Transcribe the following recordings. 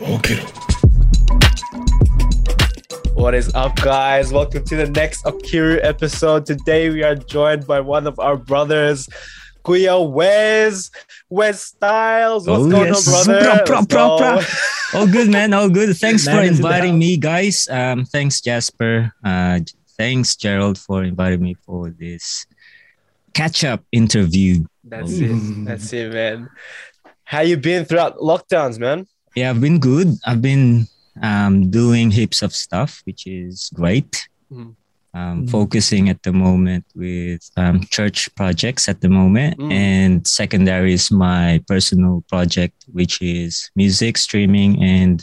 Okay. What is up, guys? Welcome to the next Okiru episode. Today we are joined by one of our brothers, Kuya Wes, Wes Styles. What's Oh, going yes. on, brother? Pra, pra, Let's pra, All good, man. All good. Thanks for Man is in the inviting me, guys. Um, thanks, Jasper. Uh, thanks, Gerald, for inviting me for this catch-up interview. That's Oh. it. That's it, man. How you been throughout lockdowns, man? Yeah, I've been good. I've been um, doing heaps of stuff, which is great. Mhm. Um, Mhm. Focusing at the moment with um, church projects at the moment, Mm. and secondary is my personal project, which is music streaming and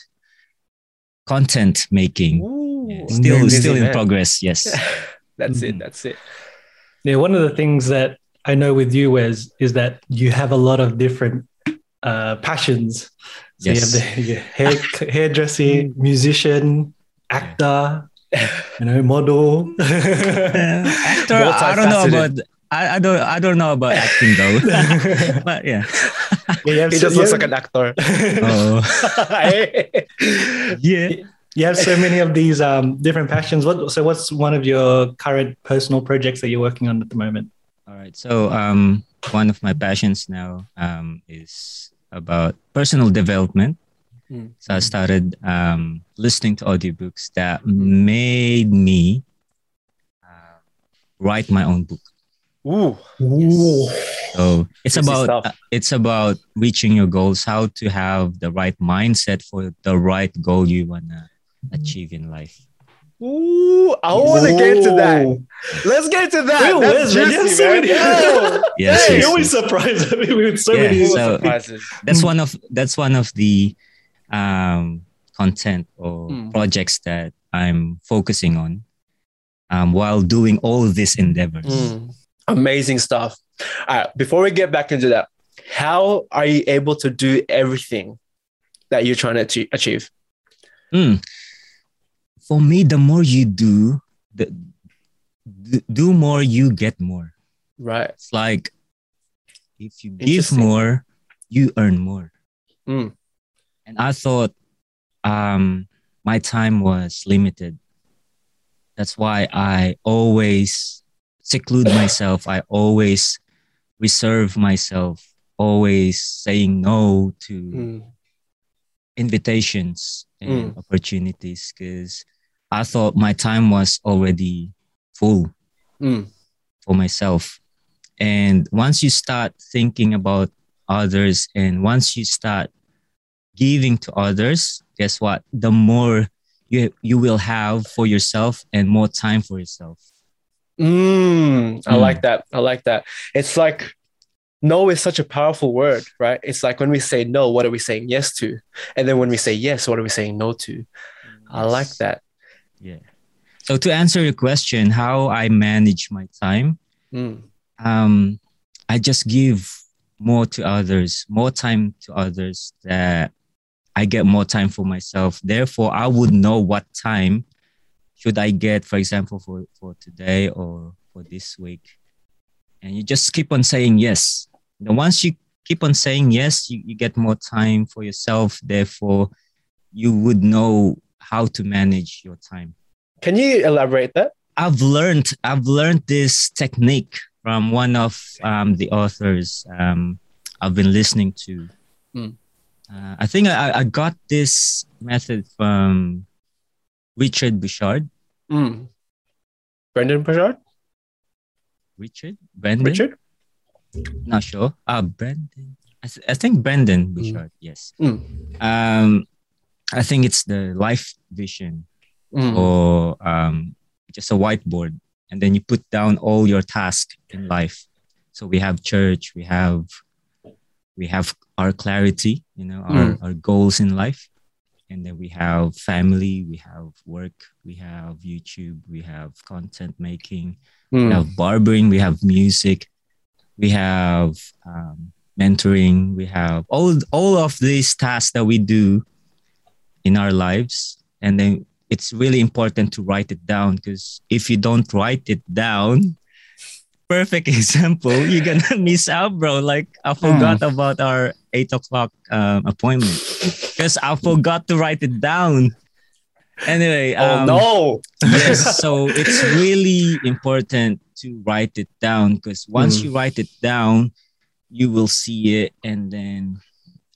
content making. Ooh, Yeah, still, busy, still in man. progress. Yes. That's it. Mhm. That's it. Yeah, one of the things that I know with you, is is that you have a lot of different uh, passions. So Yes. you have the your hair, hairdressing, musician, actor, you know, model. Actor, I don't know about. I, I don't. I don't know about acting though. but yeah. Yeah, you have He so- just looks you like an actor. Oh, yeah. you have so many of these um, different passions. What? So, what's one of your current personal projects that you're working on at the moment? All right. So, um, one of my passions now um, is about personal development. Mm. So I started um, listening to audiobooks that made me uh, write my own book. Ooh. Ooh. So it's Juicy about uh, it's about reaching your goals, how to have the right mindset for the right goal you wanna achieve in life. Ooh. I want to get to that. Let's get to that. Ew, That's Wes, man, juicy, yes, so man. many- Yo. Yes, Hey, yes, you always yes. surprise me with so Yeah, many. so- surprises. That's one of that's one of the um, content or Mm. projects that I'm focusing on um, while doing all of these endeavors. Mm. Amazing stuff. All right, before we get back into that, how are you able to do everything that you're trying to achieve? Mm. For me, the more you do, the do more, you get more. Right. It's like if you give more, you earn more. Mm. And I thought um, my time was limited. That's why I always seclude myself. I always reserve myself, always saying no to Mm. invitations and opportunities because I thought my time was already full Mm. for myself. And once you start thinking about others and once you start giving to others, guess what? The more you, you will have for yourself and more time for yourself. Mm. I Mm. like that. I like that. It's like no is such a powerful word, right? It's like when we say no, what are we saying yes to? And then when we say yes, what are we saying no to? I like that. Yeah. So to answer your question, how I manage my time, Mm. um, I just give more to others, more time to others that I get more time for myself. Therefore, I would know what time should I get, for example, for, for today or for this week. And you just keep on saying yes. You know, once you keep on saying yes, you, you get more time for yourself. Therefore, you would know how to manage your time. Can you elaborate that? I've learned I've learned this technique from one of um, the authors um, I've been listening to. Mm. Uh, I think I, I got this method from Richard Burchard. Mm. Brendan Burchard? Richard? Brendan? Richard? Not sure. Ah, Brendan. I, th- I think Brendan Burchard. Yes. Mm. Um, I think it's the life vision Mm. or um, just a whiteboard, and then you put down all your tasks in life. So we have church, we have we have our clarity, you know, our, our goals in life, and then we have family, we have work, we have YouTube, we have content making, Mm. we have barbering, we have music, we have um, mentoring, we have all all of these tasks that we do in our lives, and then it's really important to write it down because if you don't write it down, perfect example, you're gonna miss out, bro. Like I forgot about our eight o'clock um, appointment because I forgot to write it down. Anyway, oh um, no. yes, so it's really important to write it down because once Mm. you write it down, you will see it, and then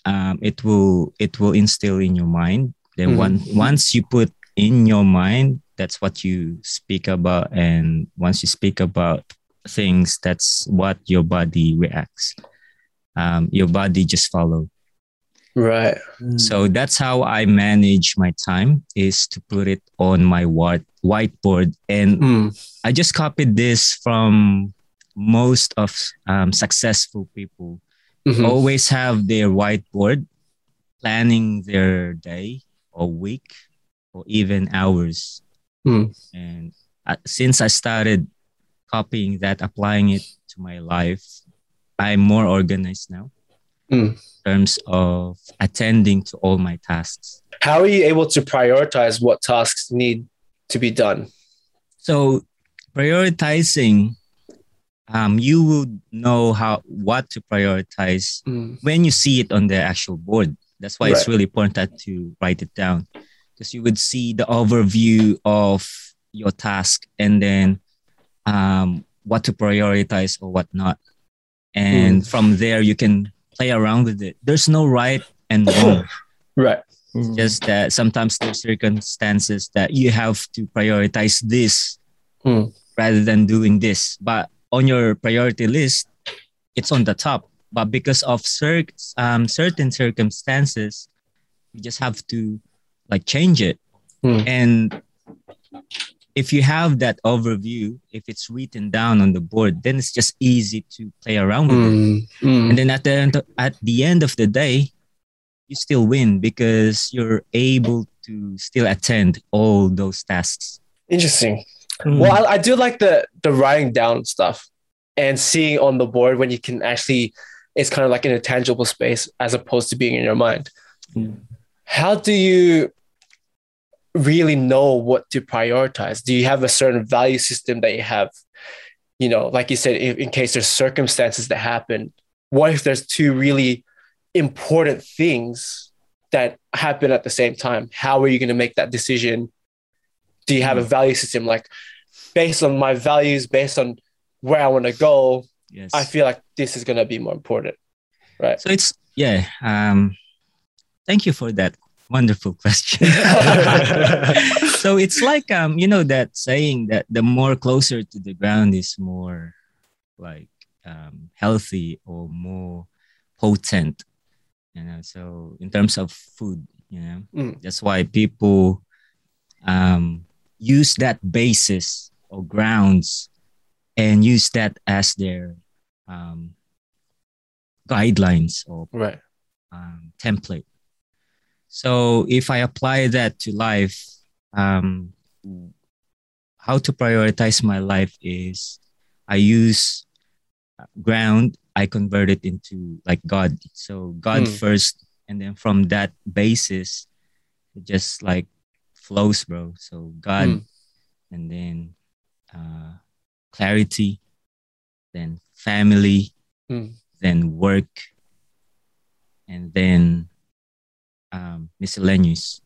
um, it will it will instill in your mind. Then Mhm. one, once you put in your mind, that's what you speak about, and once you speak about things, that's what your body reacts. Um, your body just follow. Right. So that's how I manage my time is to put it on my white whiteboard. And Mm. I just copied this from most of um, successful people. Mhm. Always have their whiteboard, planning their day or week or even hours. Mm. And uh, since I started copying that, applying it to my life, I'm more organized now Mm. in terms of attending to all my tasks. How are you able to prioritize what tasks need to be done? So prioritizing, um, you would know how what to prioritize Mm. when you see it on the actual board. That's why it's really important to write it down because you would see the overview of your task and then um, what to prioritize or what not. And from there, you can play around with it. There's no right and wrong. Right. Mm. just that sometimes there's circumstances that you have to prioritize this Hmm. rather than doing this but on your priority list it's on the top but because of cir- um, certain circumstances you just have to like change it Hmm. and if you have that overview if it's written down on the board then it's just easy to play around with it Mm. Mm. and then at the end at the end of the day you still win because you're able to still attend all those tasks Interesting. Mm. Well, I, I do like the the writing down stuff and seeing on the board when you can actually it's kind of like in a tangible space as opposed to being in your mind. Mm. How do you really know what to prioritize? Do you have a certain value system that you have? You know, like you said, in, in case there's circumstances that happen, what if there's two really important things that happen at the same time? How are you going to make that decision? Do you have a value system like based on my values, based on where I want to go? Yes I feel like this is going to be more important, right? so it's yeah um thank you for that wonderful question so it's like um you know that saying that the more closer to the ground is more like um healthy or more potent you know so in terms of food you know Mm. that's why people um use that basis or grounds and use that as their um guidelines or Right. um, template. So if I apply that to life, um, how to prioritize my life is I use uh, ground, I convert it into like God. So God Hmm. first, and then from that basis, it just like flows, bro. So God, Hmm. and then uh, clarity, then family, Hmm. then work, and then um, miscellaneous.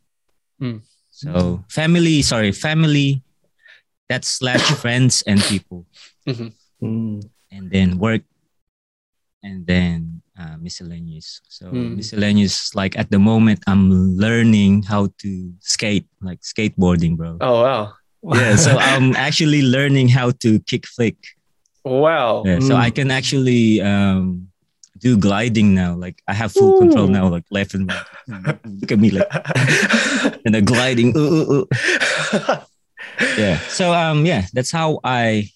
Mm. So family, sorry, family, that's slash friends and people, Mm. and then work, and then uh, miscellaneous. So Mm. miscellaneous, like at the moment, I'm learning how to skate, like skateboarding, bro. Oh wow. Yeah, so I'm actually learning how to kick flick. Wow. Yeah, so Mm. I can actually um, do gliding now. Like I have full control now, like left and right. Look at me, like and the gliding. ooh, ooh, ooh. Yeah. So um, yeah, that's how I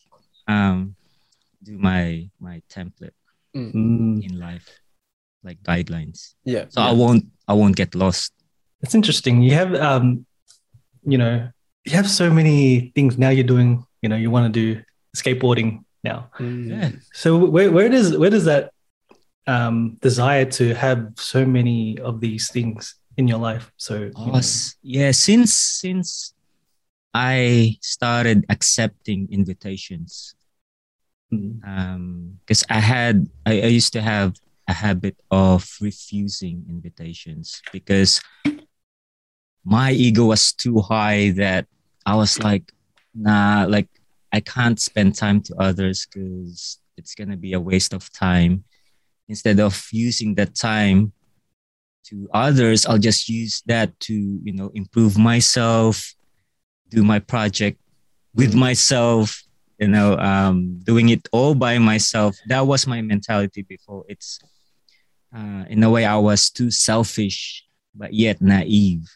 um do my my template Mm. in life, like guidelines. yeah. So I won't I won't get lost. That's interesting. You have, um, you know, you have so many things now. You're doing, you know, you want to do skateboarding now. Mm. Yeah. So where where does where does that um, desire to have so many of these things in your life? So you know, Yeah. Since since I started accepting invitations mm, um because i had I, I used to have a habit of refusing invitations because my ego was too high that I was like, nah, like I can't spend time to others because it's gonna be a waste of time. Instead of using that time to others, I'll just use that to, you know, improve myself, do my project with myself, you know, um, doing it all by myself. That was my mentality before. It's uh, in a way I was too selfish, but yet naive.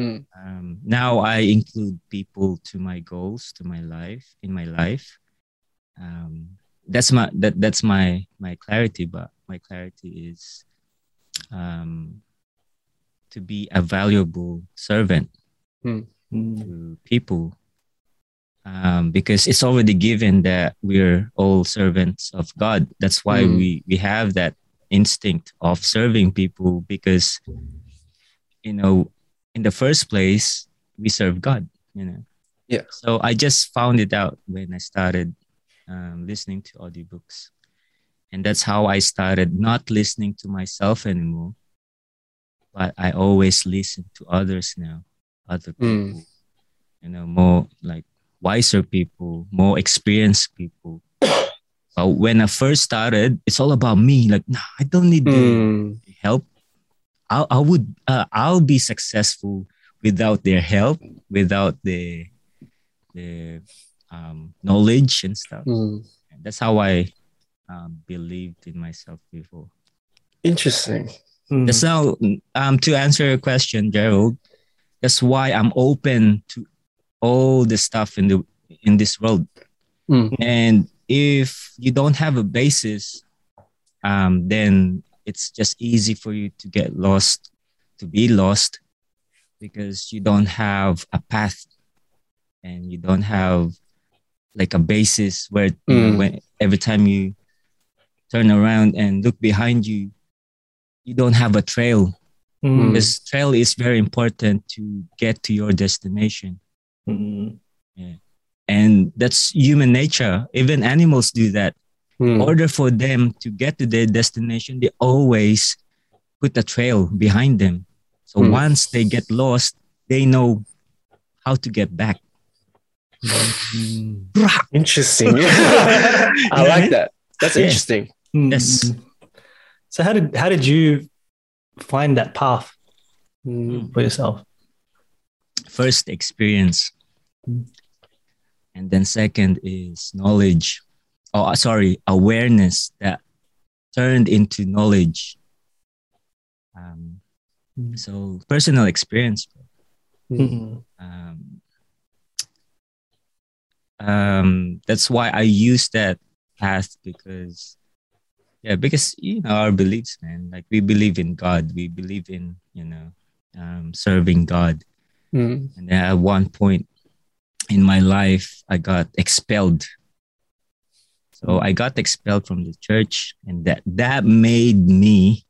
Mm. Um, now I include people to my goals, to my life, in my life. Um, that's my that that's my my clarity. But my clarity is um, to be a valuable servant Mm. to people, um, because it's already given that we're all servants of God. That's why Mm. we we have that instinct of serving people because you know in the first place we serve god you know Yeah. so i just found it out when i started um, listening to audiobooks and that's how i started not listening to myself anymore but i always listen to others now other Mm. people you know more like wiser people more experienced people but when i first started it's all about me like nah i don't need the Mm. help i, I would uh, i'll be successful without their help without the the um, knowledge and stuff Mm. that's how i um, believed in myself before Interesting. Mm. that's now um, to answer your question gerald that's why i'm open to all the stuff in the in this world Mm. and if you don't have a basis um, then it's just easy for you to get lost to be lost because you don't have a path and you don't have like a basis where you know, Mm. when every time you turn around and look behind you you don't have a trail Mm. because trail is very important to get to your destination Mm. and that's human nature even animals do that in Mm. order for them to get to their destination they always put a trail behind them so Hmm. once they get lost they know how to get back Mm. Interesting. I know what I like that. That's Yeah. interesting. Mm. Yes. So how did how did you find that path Mm. for yourself? first experience Hmm. and then second is knowledge oh sorry awareness that turned into knowledge um, Mm. so personal experience Mm. um, um, that's why I use that path because, yeah, because you know our beliefs, man. Like we believe in God, we believe in you know um, serving God, Mm. and at one point in my life, I got expelled. So I got expelled from the church, and that that made me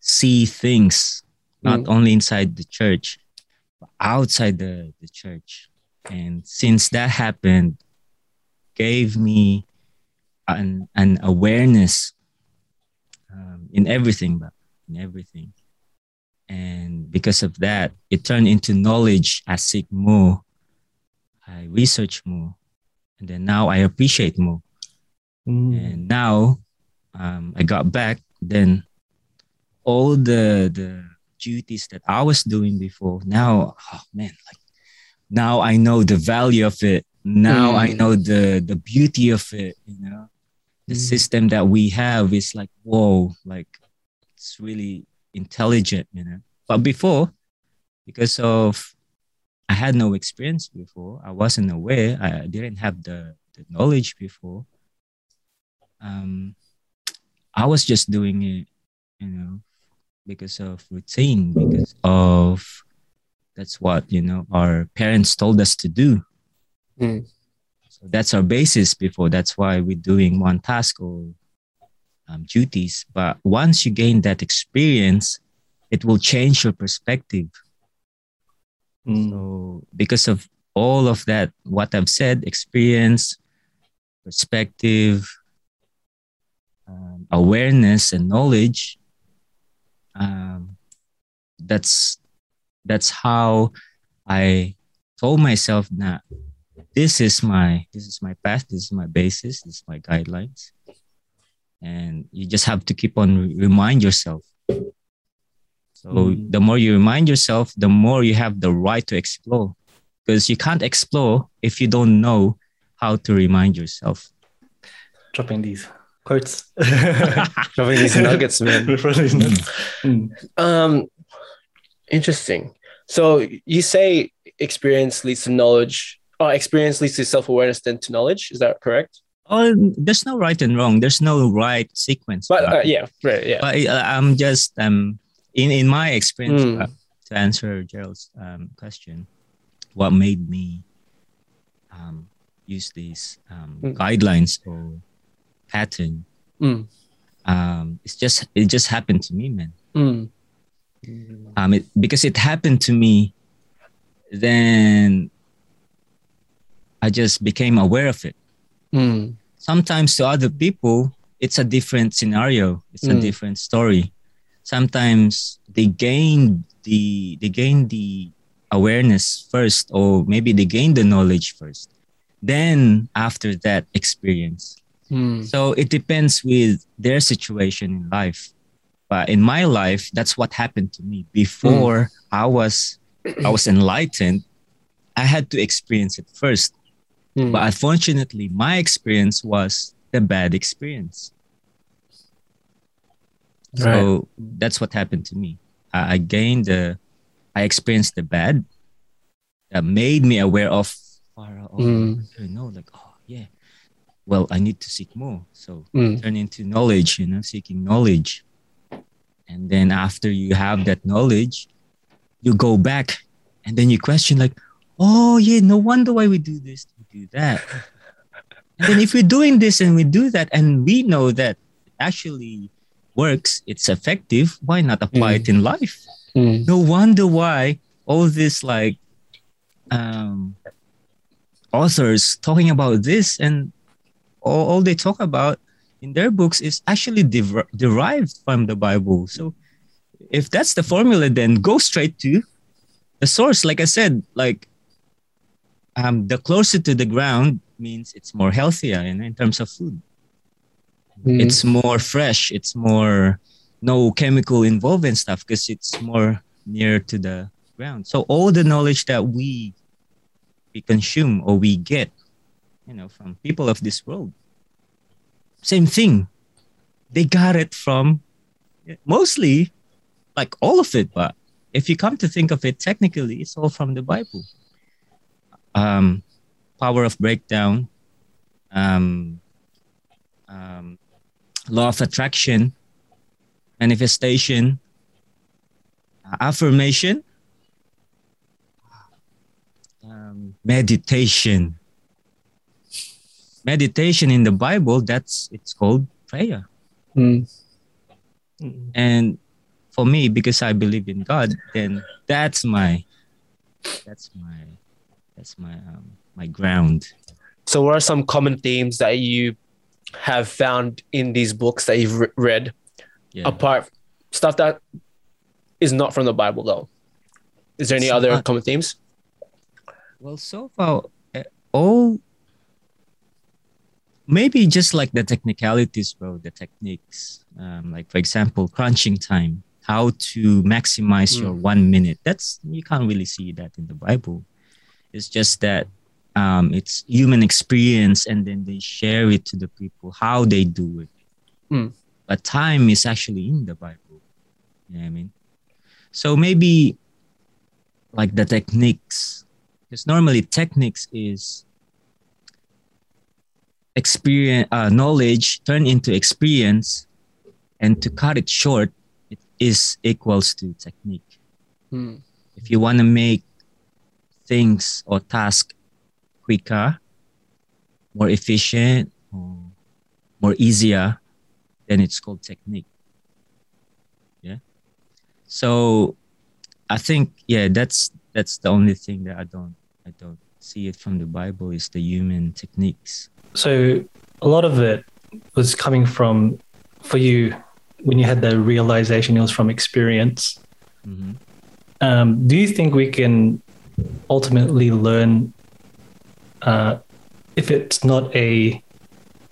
see things not only inside the church, but outside the, the church. And since that happened, gave me an an awareness um, in everything, but in everything. And because of that, it turned into knowledge. I seek more, I research more, and then now I appreciate more. Mm. And now um, I got back, then all the the duties that I was doing before, now, oh man, like now I know the value of it. Now I Mm. know the the beauty of it, you know. The Mm. system that we have is like, whoa, like it's really intelligent, you know. But before, because of I had no experience before, I wasn't aware, I didn't have the, the knowledge before. Um, I was just doing it, you know, because of routine, because of that's what you know our parents told us to do. Mm. So that's our basis before. That's why we're doing one task or um, duties. But once you gain that experience, it will change your perspective. Mm. So because of all of that, what I've said, experience, perspective, um, awareness and knowledge, um, that's that's how I told myself that this is my this is my path, this is my basis, this is my guidelines, and you just have to keep on remind yourself. So Mm. the more you remind yourself, the more you have the right to explore, because you can't explore if you don't know how to remind yourself. Dropping these quotes. Dropping these nuggets, man. These nuggets. Mm. Um, interesting. So you say experience leads to knowledge. Oh, experience leads to self awareness, then to knowledge. Is that correct? Oh, there's no right and wrong. There's no right sequence. But for uh, yeah, right, yeah. but uh, I'm just um in in my experience Mm. uh, to answer Gerald's um, question, what made me um, use these um, Mm. guidelines or pattern? Mm. Um, it's just it just happened to me, man. Mm. Um, it, because it happened to me, then I just became aware of it. Mm. sometimes to other people it's a different scenario it's a Mm. different story sometimes they gain the they gain the awareness first or maybe they gain the knowledge first then after that experience Mm. so it depends with their situation in life but in my life that's what happened to me before i was i was enlightened i had to experience it first Mm. but unfortunately, my experience was the bad experience. So that's what happened to me. I, I gained the, I experienced the bad that made me aware of, oh, Mm. you know, like, oh, yeah, well, I need to seek more. So Mm. turn into knowledge, you know, seeking knowledge. And then after you have that knowledge, you go back and then you question, like, oh, yeah, no wonder why we do this, we do that. and then if we're doing this and we do that, and we know that it actually works, it's effective, why not apply it in life? Mm. No wonder why all this, like, um, authors talking about this and all, all they talk about in their books is actually dever- derived from the Bible. So if that's the formula, then go straight to the source. Like I said, like um, the closer to the ground means it's more healthier you know, in terms of food. Mm. It's more fresh. It's more no chemical involved and stuff because it's more near to the ground. So all the knowledge that we we consume or we get, you know, from people of this world, same thing. They got it from mostly, like all of it. But if you come to think of it, technically, it's all from the Bible. Um, power of breakdown, um, um, law of attraction, manifestation, uh, affirmation, um, meditation. Meditation in the Bible, that's it's called prayer. Mm. And for me, because I believe in God, then that's my that's my that's my um, my ground. So, what are some common themes that you have found in these books that you've re- read? Yeah. Apart stuff that is not from the Bible, though. Is there any It's other common themes? Well, so far, uh, all maybe just like the technicalities, bro, the techniques. Um, like for example, crunching time, how to maximize your one minute. That's you can't really see that in the Bible. It's just that um, it's human experience, and then they share it to the people how they do it. Mm. But time is actually in the Bible. You know what I mean? So maybe like the techniques because normally techniques is experience uh, knowledge turned into experience and to cut it short it is equals to technique. Mm. if you want to make things or task quicker more efficient or more easier then it's called technique. Yeah. So i think yeah that's that's the only thing that i don't i don't see it from the bible is the human techniques So a lot of it was coming from for you, when you had the realization, it was from experience. Mhm. Um, do you think we can ultimately learn uh, if it's not a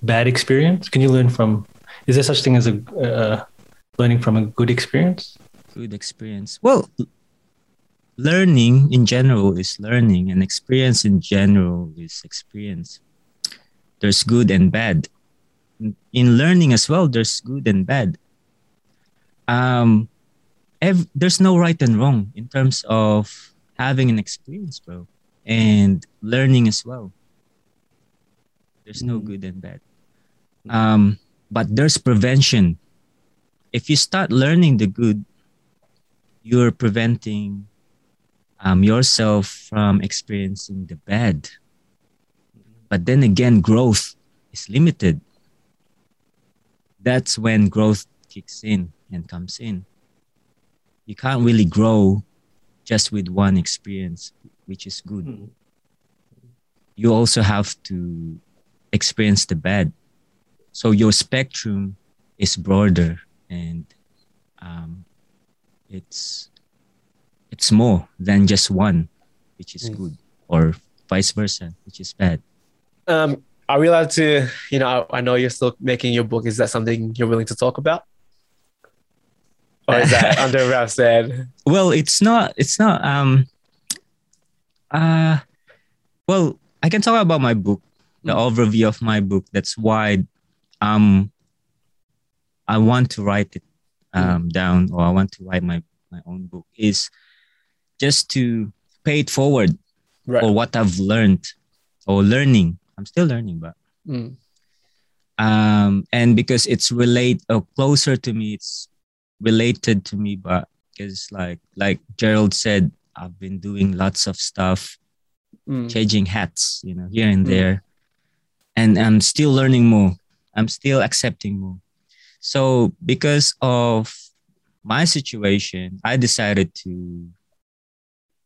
bad experience? Can you learn from? Is there such thing as a uh, learning from a good experience? good experience well learning in general is learning and experience in general is experience there's good and bad. In, in learning as well there's good and bad. Um ev- there's no right and wrong in terms of having an experience bro and learning as well. There's no good and bad. Um but there's prevention. If you start learning the good you're preventing um, yourself from experiencing the bad. But then again, growth is limited. That's when growth kicks in and comes in. You can't really grow just with one experience, which is good. Mm. You also have to experience the bad. So your spectrum is broader and um, it's it's more than just one, which is Mm. good, or vice versa, which is bad. Um, are we allowed to, you know, I, I know you're still making your book. Is that something you're willing to talk about? Or is that under wraps then? Well, it's not. It's not. Um. Uh. Well, I can talk about my book, the Mm. overview of my book. That's why, um, I want to write it um down, or I want to write my my own book. Is just to pay it forward Right. or what I've learned or learning. I'm still learning, but Mm. um and because it's relate or closer to me it's related to me but because like like gerald said i've been doing lots of stuff Mm. changing hats you know here and Mm. there and i'm still learning more i'm still accepting more so because of my situation i decided to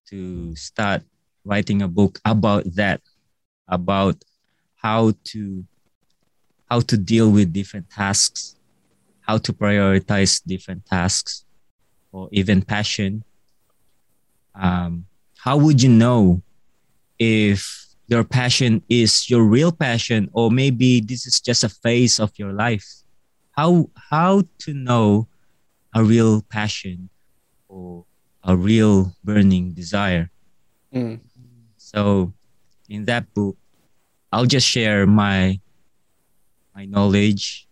to start writing a book about that about how to how to deal with different tasks how to prioritize different tasks or even passion. Um, how would you know if your passion is your real passion or maybe this is just a phase of your life? How how to know a real passion or a real burning desire? Mm. so in that book i'll just share my my knowledge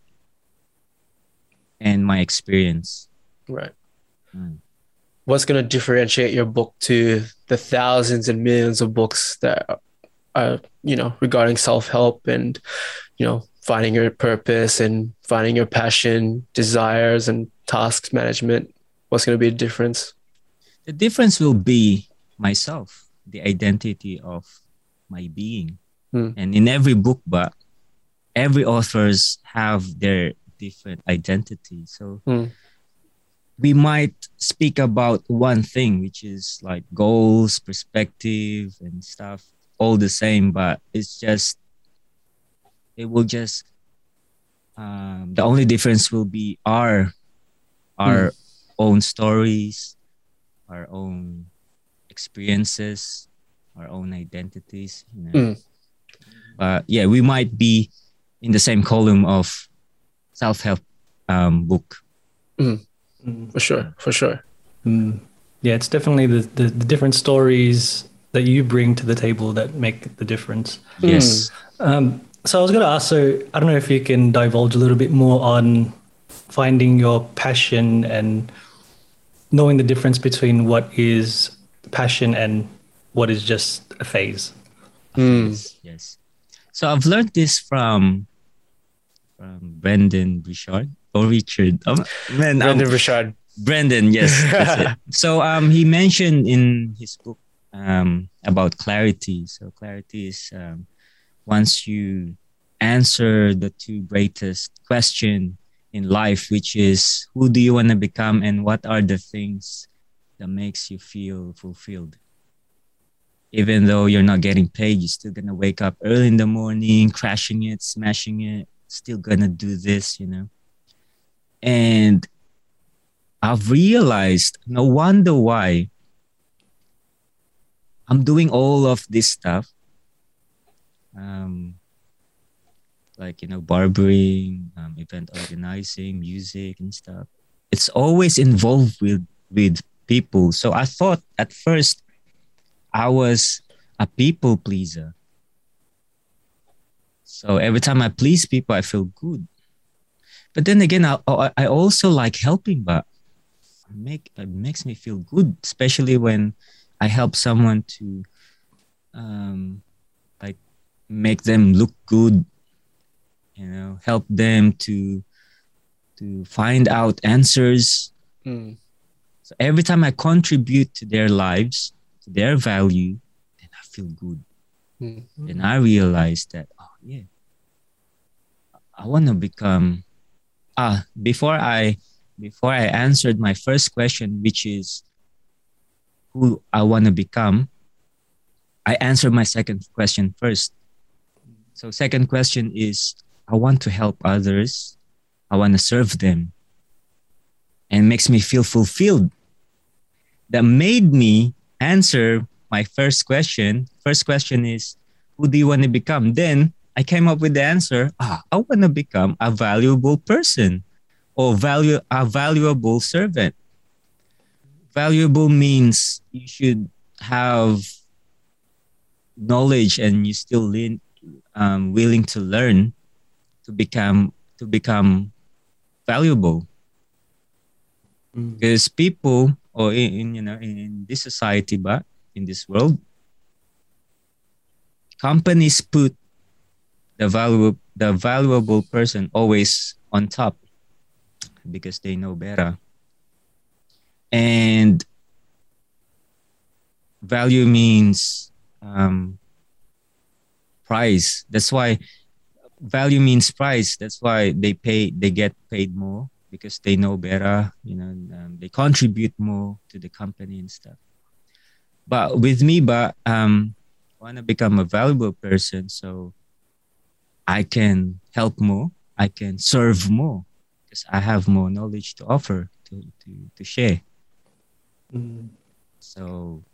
and my experience Right. Mm. What's going to differentiate your book to the thousands and millions of books that are, you know, regarding self help and, you know, finding your purpose and finding your passion, desires, and tasks management? What's going to be the difference? the difference will be myself the identity of my being Hmm. and in every book but every authors have their different identity so Hmm. we might speak about one thing which is like goals perspective and stuff all the same but it's just it will just um, the only difference will be our our own stories our own experiences our own identities you know Mm. But yeah we might be in the same column of self-help um, book Mm. For sure. For sure. Mm. Yeah, it's definitely the, the, the different stories that you bring to the table that make the difference. yes Um, so I was going to ask, so I don't know if you can divulge a little bit more on finding your passion and knowing the difference between what is passion and what is just a phase. Mm. Yes, yes. So I've learned this from from Brendan Richard or Richard. Um, man, um, Brendan Richard. Brendan, yes. So um, he mentioned in his book um about clarity. So clarity is um, once you answer the two greatest question in life, which is who do you want to become and what are the things that makes you feel fulfilled. Even though you're not getting paid, you're still gonna wake up early in the morning, crashing it, smashing it, still gonna do this, you know. And I've realized no wonder why I'm doing all of this stuff. Um, like you know, barbering, um, event organizing, music and stuff. It's always involved with with people. So I thought at first I was a people pleaser. So every time I please people, I feel good. But then again, I, I also like helping, but make it makes me feel good, especially when I help someone to um, like make them look good, you know, help them to to find out answers. Mm. So every time I contribute to their lives, their value, then I feel good. Mm. Then I realize that, oh yeah, I want to become. Ah, before I before I answered my first question, which is who I want to become, I answered my second question first. So second question is I want to help others. I want to serve them. And makes me feel fulfilled. That made me answer my first question. First question is who do you want to become? Then I came up with the answer, ah, I want to become a valuable person or value a valuable servant. Valuable means you should have knowledge and you still lean, um, willing to learn to become to become valuable. Mm. Because people or in, in you know in, this society but in this world companies put the valuable the valuable person always on top because they know better. And value means um, price. That's why value means price. That's why they pay. They get paid more because they know better. You know, um, they contribute more to the company and stuff. But with me, but um, I want to become a valuable person, so I can help more. I can serve more because I have more knowledge to offer to to, to share. Mm. So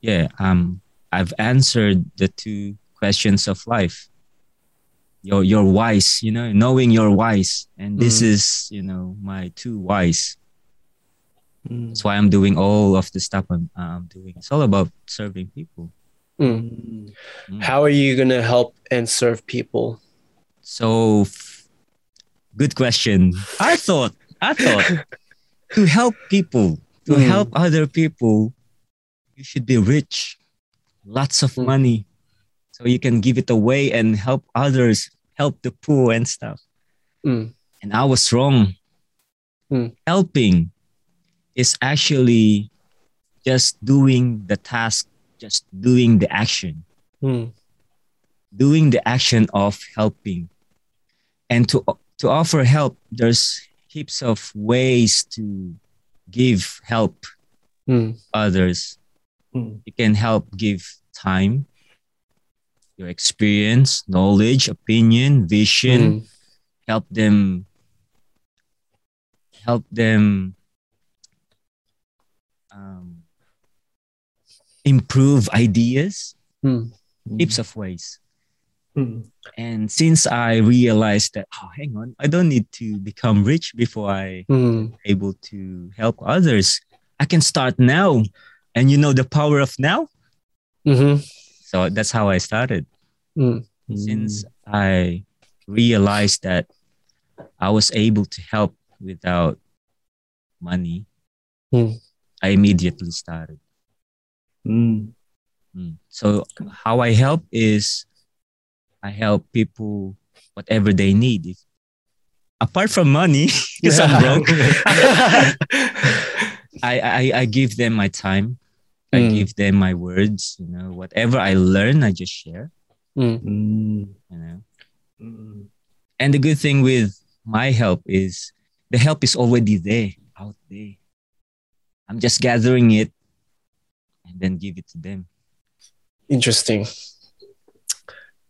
yeah, um I've answered the two questions of life. You're you're wise, you know, knowing you're wise. And this Mm. is, you know, my two wise. Mm. That's why I'm doing all of the stuff I'm I'm doing. It's all about serving people. Mm. Mm. How are you going to help and serve people? So good question. I thought I thought to help people, to Mm. help other people, you should be rich, lots of Mm. money, so you can give it away and help others, help the poor and stuff. Mm. And I was wrong. Mm. Helping is actually just doing the task, just doing the action Mm. doing the action of helping and to to offer help there's heaps of ways to give help Mm. others Mm. you can help give time your experience knowledge opinion vision Mm. help them help them um, improve ideas Mm. heaps of ways Mm. And since I realized that, oh, hang on, I don't need to become rich before I Mm. able to help others. I can start now. And you know the power of now? Mhm. So that's how I started. Mm. Since I realized that I was able to help without money, Mm. I immediately started. Mm. Mm. So how I help is I help people whatever they need. If, apart from money, because I'm broke, I, I I give them my time. I Mm. give them my words. You know, whatever I learn, I just share. Mm. Mm. You know, Mm. and the good thing with my help is the help is already there, out there. I'm just gathering it and then give it to them. Interesting.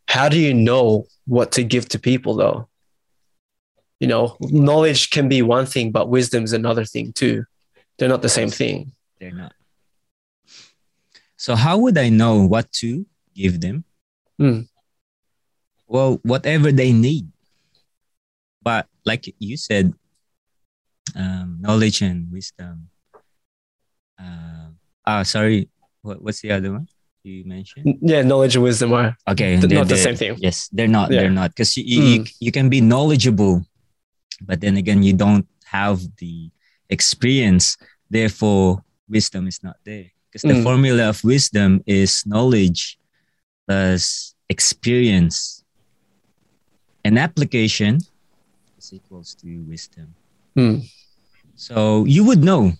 How do you know what to give to people though? you know, knowledge can be one thing, but wisdom is another thing too. They're not the same thing. They're not. So how would I know what to give them? Mm. Well, whatever they need. But like you said, um, knowledge and wisdom. Uh, ah, sorry. What, what's the other one you mentioned? Yeah, knowledge and wisdom are Okay, They're they're- not the they're- same thing. Yes, they're not. Yeah. They're not because you, you, you you can be knowledgeable, but then again, you don't have the experience. Therefore, wisdom is not there. Because the Mm. formula of wisdom is knowledge plus experience. and application is equals to wisdom. Hmm. So you would know,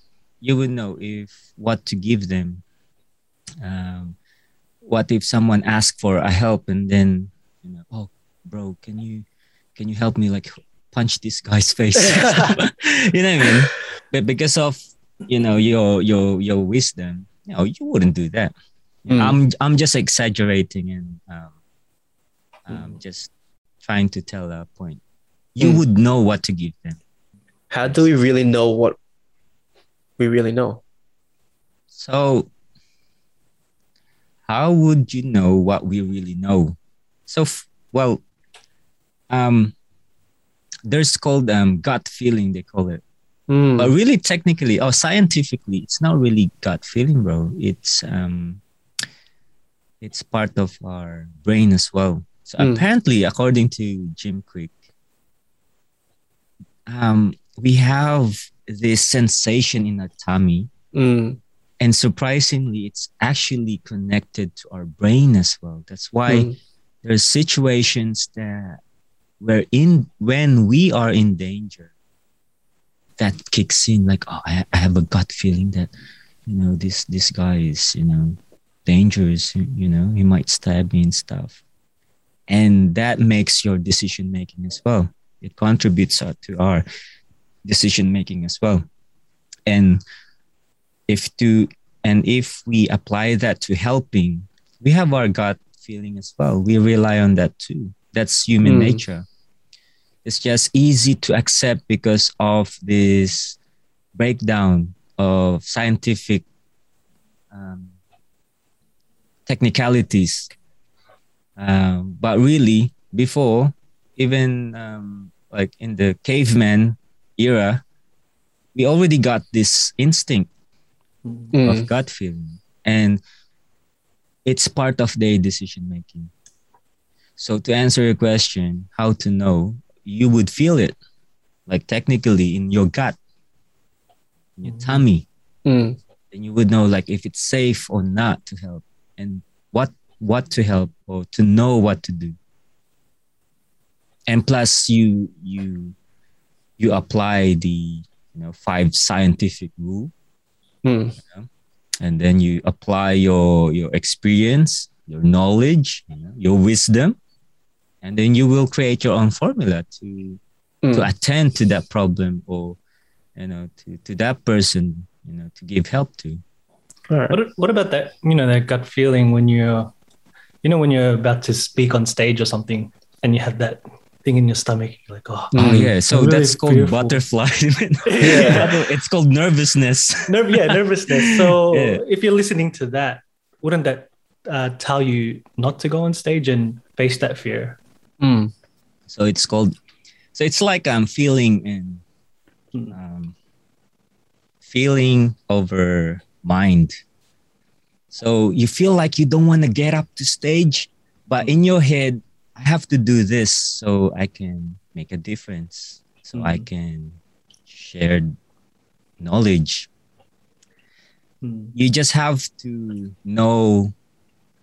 you would know if what to give them. Um, what if someone asks for a help and then you know, oh, bro, can you can you help me like punch this guy's face? you know what I mean? But because of you know your your your wisdom, know, you wouldn't do that. Mm. I'm I'm just exaggerating and um, um, just trying to tell a point. You Mm. would know what to give them. How do we really know what we really know? So, how would you know what we really know? So, f- well, um, there's called um, gut feeling. They call it, Hmm. but really, technically or scientifically, it's not really gut feeling, bro. It's um, it's part of our brain as well. So Mm. apparently, according to Jim Kwik, um, we have this sensation in our tummy Hmm. and surprisingly it's actually connected to our brain as well that's why there are situations that where in when we are in danger that kicks in like oh I, I have a gut feeling that you know this this guy is you know dangerous you know he might stab me and stuff. And that makes your decision making as well. It contributes uh, to our decision making as well. And if to and if we apply that to helping we have our gut feeling as well. We rely on that too. That's human Mm. nature it's just easy to accept because of this breakdown of scientific um, technicalities. Um, but really before even um, like in the caveman era we already got this instinct Hmm. of gut feeling. And it's part of their decision making. So to answer your question how to know you would feel it like technically in your gut in your tummy. Then you would know like if it's safe or not to help and what what to help or to know what to do. And plus you you you apply the you know five scientific rule Hmm. and then you apply your your experience your knowledge you know, your wisdom and then you will create your own formula to Hmm. to attend to that problem or you know to to that person you know to give help to All right. What what about that? You know, that gut feeling when you're, you know, when you're about to speak on stage or something, and you have that thing in your stomach. You're like, oh, oh Mm. yeah so Really that's called fearful. butterfly Yeah. it's called nervousness Nerv- yeah, nervousness. So Yeah. if you're listening to that, wouldn't that uh, tell you not to go on stage and face that fear? Hmm. so it's called so it's like i'm feeling in Hmm. um, feeling over mind. So you feel like you don't want to get up to stage, but in your head, I have to do this so I can make a difference, so I Mhm. can share knowledge. Hmm. You just have to know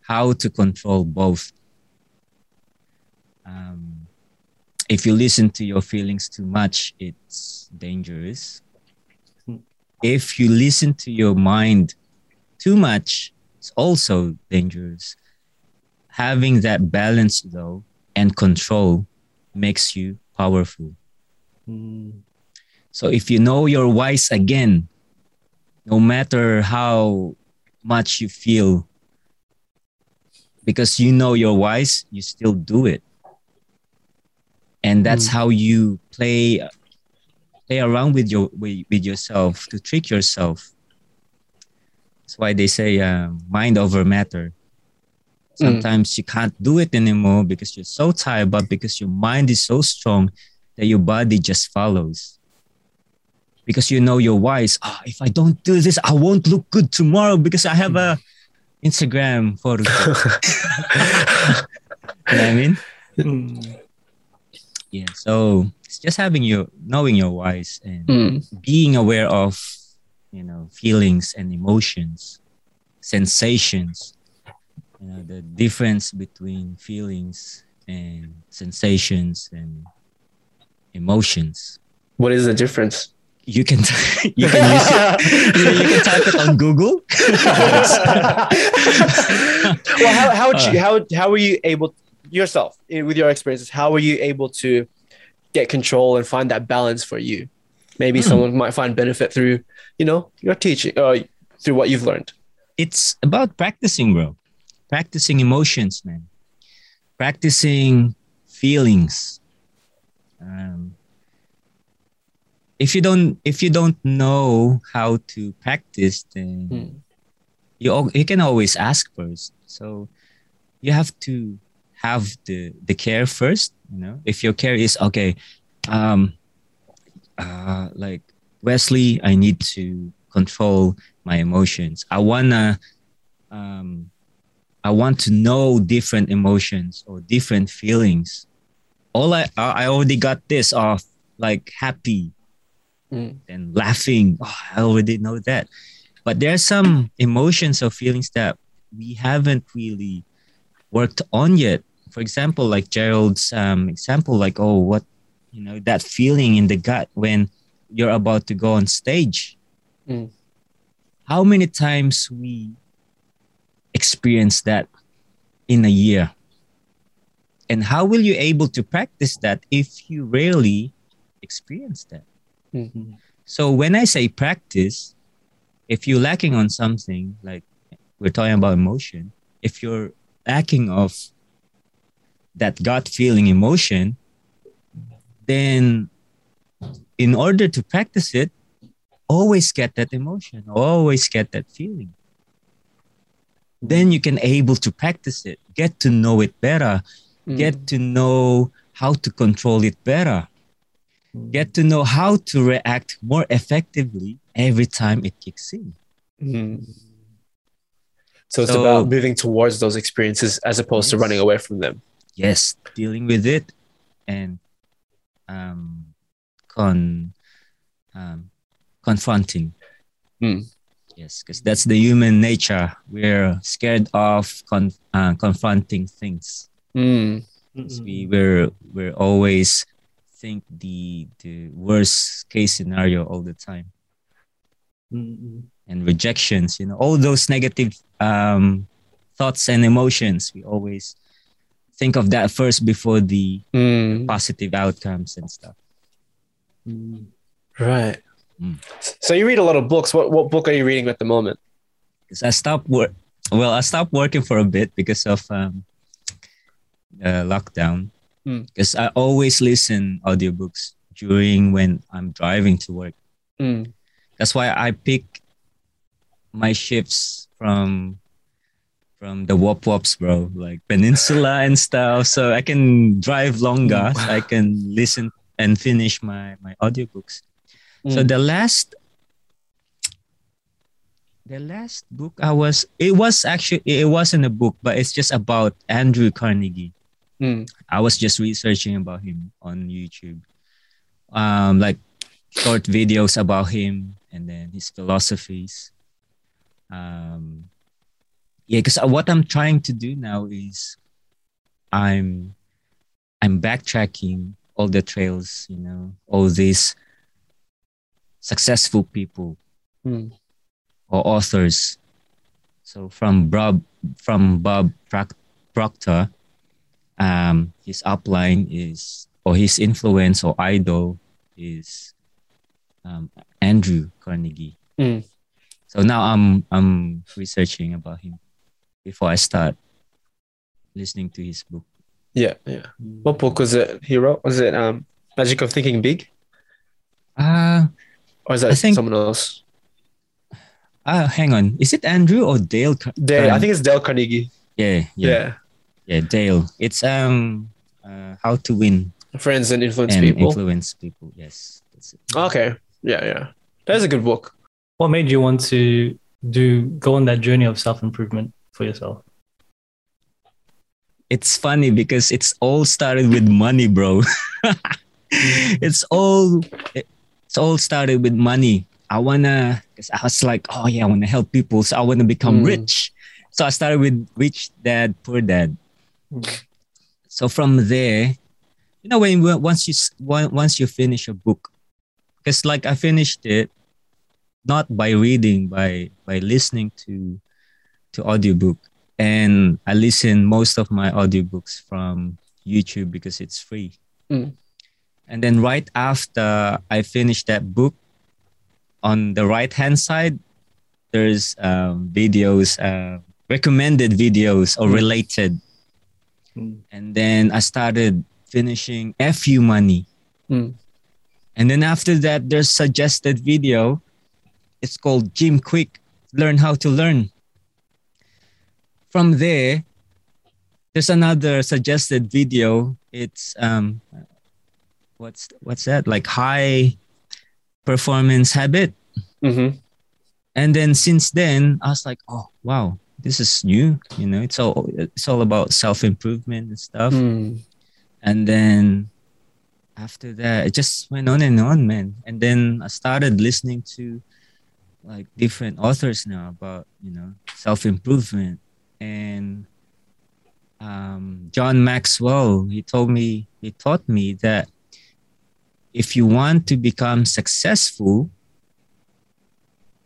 how to control both. Um, if you listen to your feelings too much, it's dangerous. If you listen to your mind too much, it's also dangerous. Having that balance, though, and control makes you powerful. Hmm. So if you know you're wise again, no matter how much you feel, because you know you're wise, you still do it. And that's Mm. how you play play around with your with, yourself to trick yourself. That's why they say uh, mind over matter. Sometimes you can't do it anymore because you're so tired but because your mind is so strong that your body just follows. Because you know your wise. Ah, if i don't do this i won't look good tomorrow because i have a instagram photo. You know what i mean? Mm. Yeah so it's just having your knowing your whys and Mm. being aware of you know feelings and emotions sensations you know the difference between feelings and sensations and emotions What is the difference? you can you can use it you, you can type it on google well, how how would you, how how were you able yourself with your experiences? How were you able to get control and find that balance for you? Maybe Hmm. someone might find benefit through you know your teaching uh, through what you've learned. it's about practicing, bro. Practicing emotions, man. Practicing feelings. Um, if you don't, if you don't know how to practice, then Hmm. you you can always ask first. So you have to have the the care first. You know, if your care is okay, um, uh, like Wesley, I need to control my emotions. I wanna, um, I want to know different emotions or different feelings. All I I already got this off like happy Mm. and laughing. Oh, I already know that. But there are some emotions or feelings that we haven't really worked on yet. For example, like Gerald's um, example, like, oh, what, you know, that feeling in the gut when you're about to go on stage. Mm. How many times we experience that in a year? And how will you able to practice that if you rarely experience that? Mhm. So when I say practice, if you're lacking on something, like we're talking about emotion, if you're lacking of that gut feeling emotion, then in order to practice it, always get that emotion, always get that feeling. Then you can able to practice it, get to know it better, Mm. get to know how to control it better get to know how to react more effectively every time it kicks in. Mm. So it's So- about moving towards those experiences as opposed to running away from them. Yes, dealing with it and um, con um, confronting. Hmm. Yes, because that's the human nature. We're scared of con- uh, confronting things. Mm. 'Cause We we're we're always think the the worst case scenario all the time. Mm-mm. and rejections you know all those negative um, thoughts and emotions we always think of that first before the Mm. positive outcomes and stuff Mm. Right. Mm. So you read a lot of books. What what book are you reading at the moment? because i stopped work well i stopped working for a bit because of um, uh, lockdown Mm. because i always listen audiobooks during when i'm driving to work Mm. that's why i pick my shifts from from the wop wops bro like peninsula and stuff so i can drive longer so i can listen and finish my my audiobooks so Mm. the last the last book i was it was actually it wasn't a book but it's just about andrew carnegie Mm. I was just researching about him on YouTube. Um, like short videos about him and then his philosophies. Um, yeah, because what I'm trying to do now is I'm I'm backtracking all the trails, you know, all these successful people Mm. or authors. So from Bob from Bob Proctor, um, his upline is or his influence or idol is um, Andrew Carnegie. Mm. So now I'm I'm researching about him before I start listening to his book. Yeah, yeah. What book was it he wrote? Was it um Magic of Thinking Big? Uh, Or is that I think- someone else? uh hang on. Is it Andrew or Dale? Car- Dale, I um, think it's Dale Carnegie. yeah, yeah, Yeah. yeah, Dale. It's um uh, how to win Friends and influence and people. influence people. Yes, that's it. okay. Yeah, yeah. That is a good book. What made you want to do go on that journey of self improvement for yourself? it's funny because it's all started with money, bro. it's all it's all started with money. I wanna because I was like, oh yeah, I wanna help people, so I wanna become Mm. rich. So I started with rich dad, poor dad. So from there, you know, when when- once you once you finish a book, because like I finished it not by reading, by by listening to to audiobook and I listen most of my audiobooks from YouTube because it's free. Mm. And then right after I finished that book, on the right hand side, there's um, videos, uh, recommended videos or Mm. related. Mm. And then I started finishing FU money. Mm. And then after that, there's suggested video. It's called Jim Kwik, Learn How to Learn. From there, there's another suggested video. It's um what's what's that? Like high performance habit. Mm-hmm. And then since then, I was like, oh wow, this is new. You know, it's all it's all about self-improvement and stuff. Mm. And then after that, it just went on and on, man. And then I started listening to like different authors now about, you know, self improvement. And um, John Maxwell, he told me, he taught me that if you want to become successful,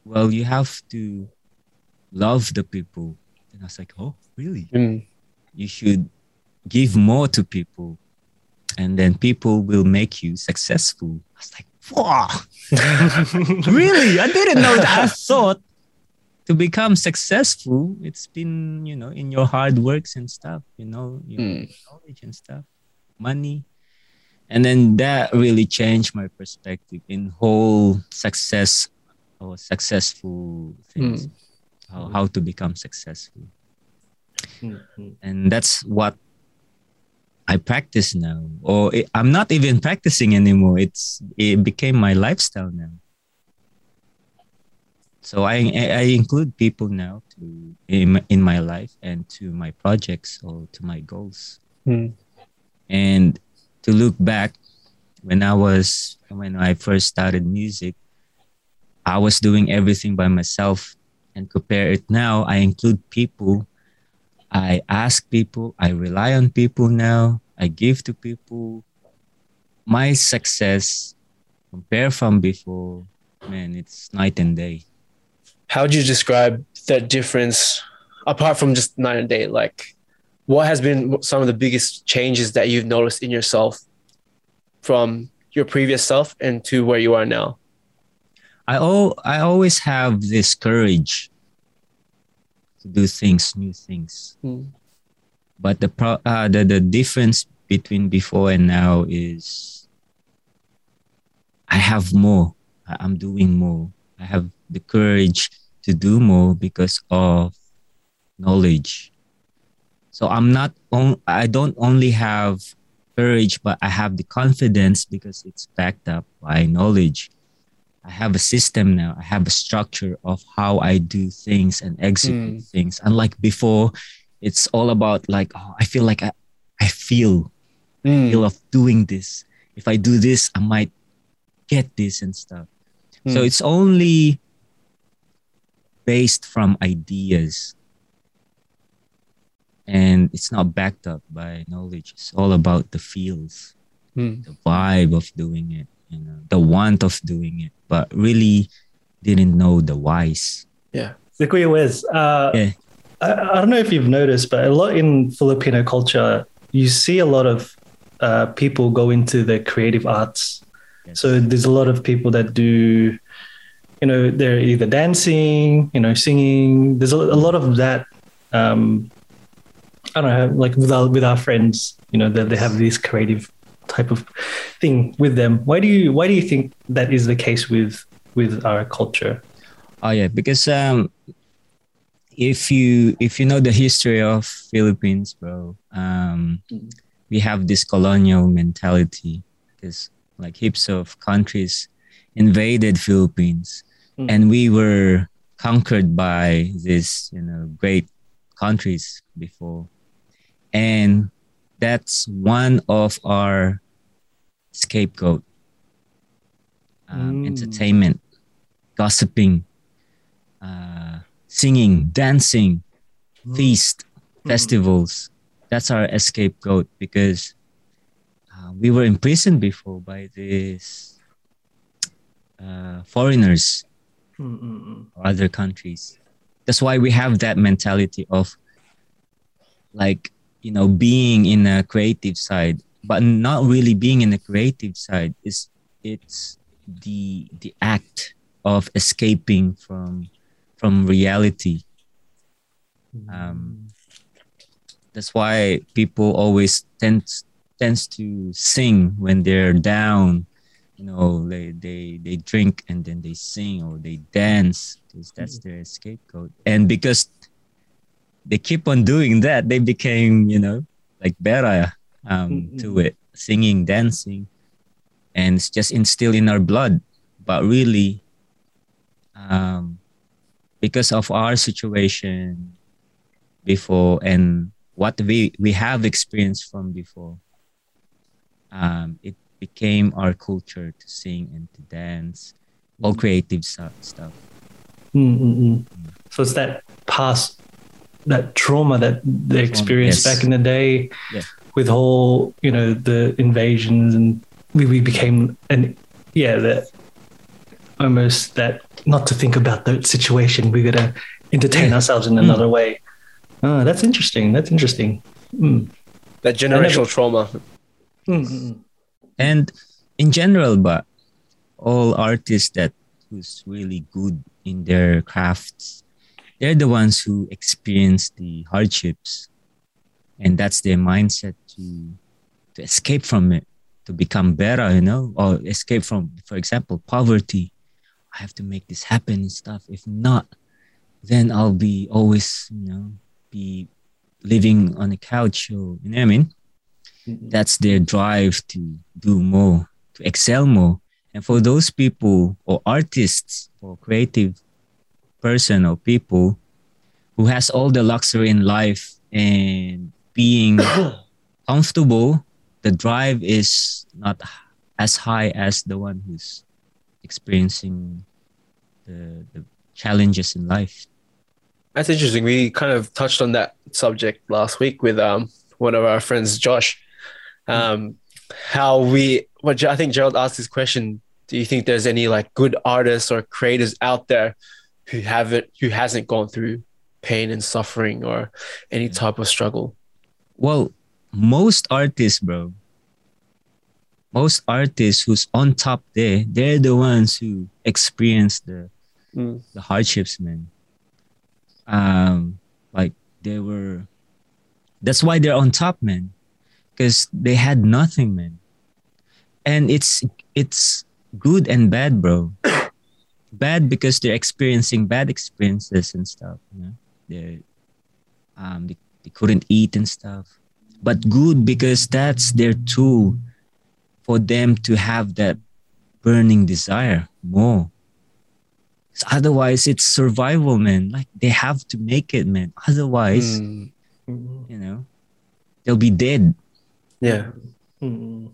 well, you have to love the people. And I was like, oh, really? Mm. you should give more to people and then people will make you successful. I was like, wow, really? I didn't know that. I thought to become successful, it's been, you know, in your hard works and stuff, you know, your Mm. knowledge and stuff, money. And then that really changed my perspective in whole success or successful things, how, how to become successful Mm-hmm. and that's what I practice now. Or it, I'm not even practicing anymore. It's it became my lifestyle now. So I I include people now to in my, in my life and to my projects or to my goals. Mm. And to look back, when I was when I first started music, I was doing everything by myself. And compare it now, I include people I ask people, I rely on people now, I give to people. My success, compare from before, man, it's night and day. How would you describe that difference apart from just night and day? Like, what has been some of the biggest changes that you've noticed in yourself from your previous self and to where you are now? I al- I always have this courage to do things, new things. Mm. But the pro- uh, the the difference between before and now is I have more. I'm doing more. I have the courage to do more because of knowledge. So I'm not on, I don't only have courage, but I have the confidence because it's backed up by knowledge. I have a system now. I have a structure of how I do things and execute things. Unlike before, it's all about like, oh, I feel like I, I feel Mm. feel of doing this. If I do this, I might get this and stuff. So Mm. it's only based from ideas. And it's not backed up by knowledge. It's all about the feels, Mm. the vibe of doing it, you know, the want of doing it, but really didn't know the whys. So Kuya Wes, uh, Yeah. I, I don't know if you've noticed, but a lot in Filipino culture, you see a lot of uh, people go into the creative arts. So there's a lot of people that do, you know, they're either dancing, you know, singing. There's a, a lot of that um, I don't know, like with our with our friends, you know, that they have this creative type of thing with them. Why do you why do you think that is the case with with our culture? Oh yeah, because um, if you if you know the history of Philippines, bro, um, we have this colonial mentality because like heaps of countries invaded Philippines, Mm. and we were conquered by this you know great countries before, and that's one of our scapegoat um, Mm. entertainment gossiping uh, singing dancing feast Mm. festivals that's our scapegoat because we were imprisoned before by these uh, foreigners Mm, mm, mm. or other countries. That's why we have that mentality of like, you know, being in a creative side, but not really being in a creative side. Is it's the the act of escaping from from reality. Um, That's why people always tend tends to sing when they're down. You know, they they they drink and then they sing or they dance because that's their scapegoat. And because they keep on doing that, they became you know like better um, to it, singing, dancing, and it's just instilled in our blood. But really, um, because of our situation before and what we we have experienced from before um it became our culture to sing and to dance all creative stuff stuff Mm, mm, mm. So it's that past, that trauma that they experienced yes. back in the day, Yeah. with all, you know, the invasions, and we, we became an yeah that almost that not to think about the situation. We gotta entertain ourselves in another way. Oh, that's interesting. That's interesting. Mm. That generational trauma. Mm, mm, mm. and in general but all artists that who's really good in their crafts they're the ones who experience the hardships. And that's their mindset to to escape from it to become better you know or escape from for example poverty. I have to make this happen and stuff. If not then i'll be always you know be living on a couch or you know what i mean that's their drive to do more, to excel more. And for those people or artists or creative person or people who has all the luxury in life and being comfortable, the drive is not as high as the one who's experiencing the, the challenges in life. That's interesting. We kind of touched on that subject last week with um one of our friends, Josh. Um, how we, what I think Gerald asked this question. Do you think there's any like good artists or creators out there who haven't, who hasn't gone through pain and suffering or any type of struggle? Well, most artists, bro, most artists who's on top there, they're the ones who experience the Mm. the hardships, man. Um, like they were. That's why they're on top, man, because they had nothing, man. And it's it's good and bad, bro. bad because they're experiencing bad experiences and stuff. You know, they um they, they couldn't eat and stuff. But good because that's their tool for them to have that burning desire more. 'Cause Otherwise, it's survival, man. Like they have to make it, man. Otherwise. Mm, you know, they'll be dead. Yeah. mm,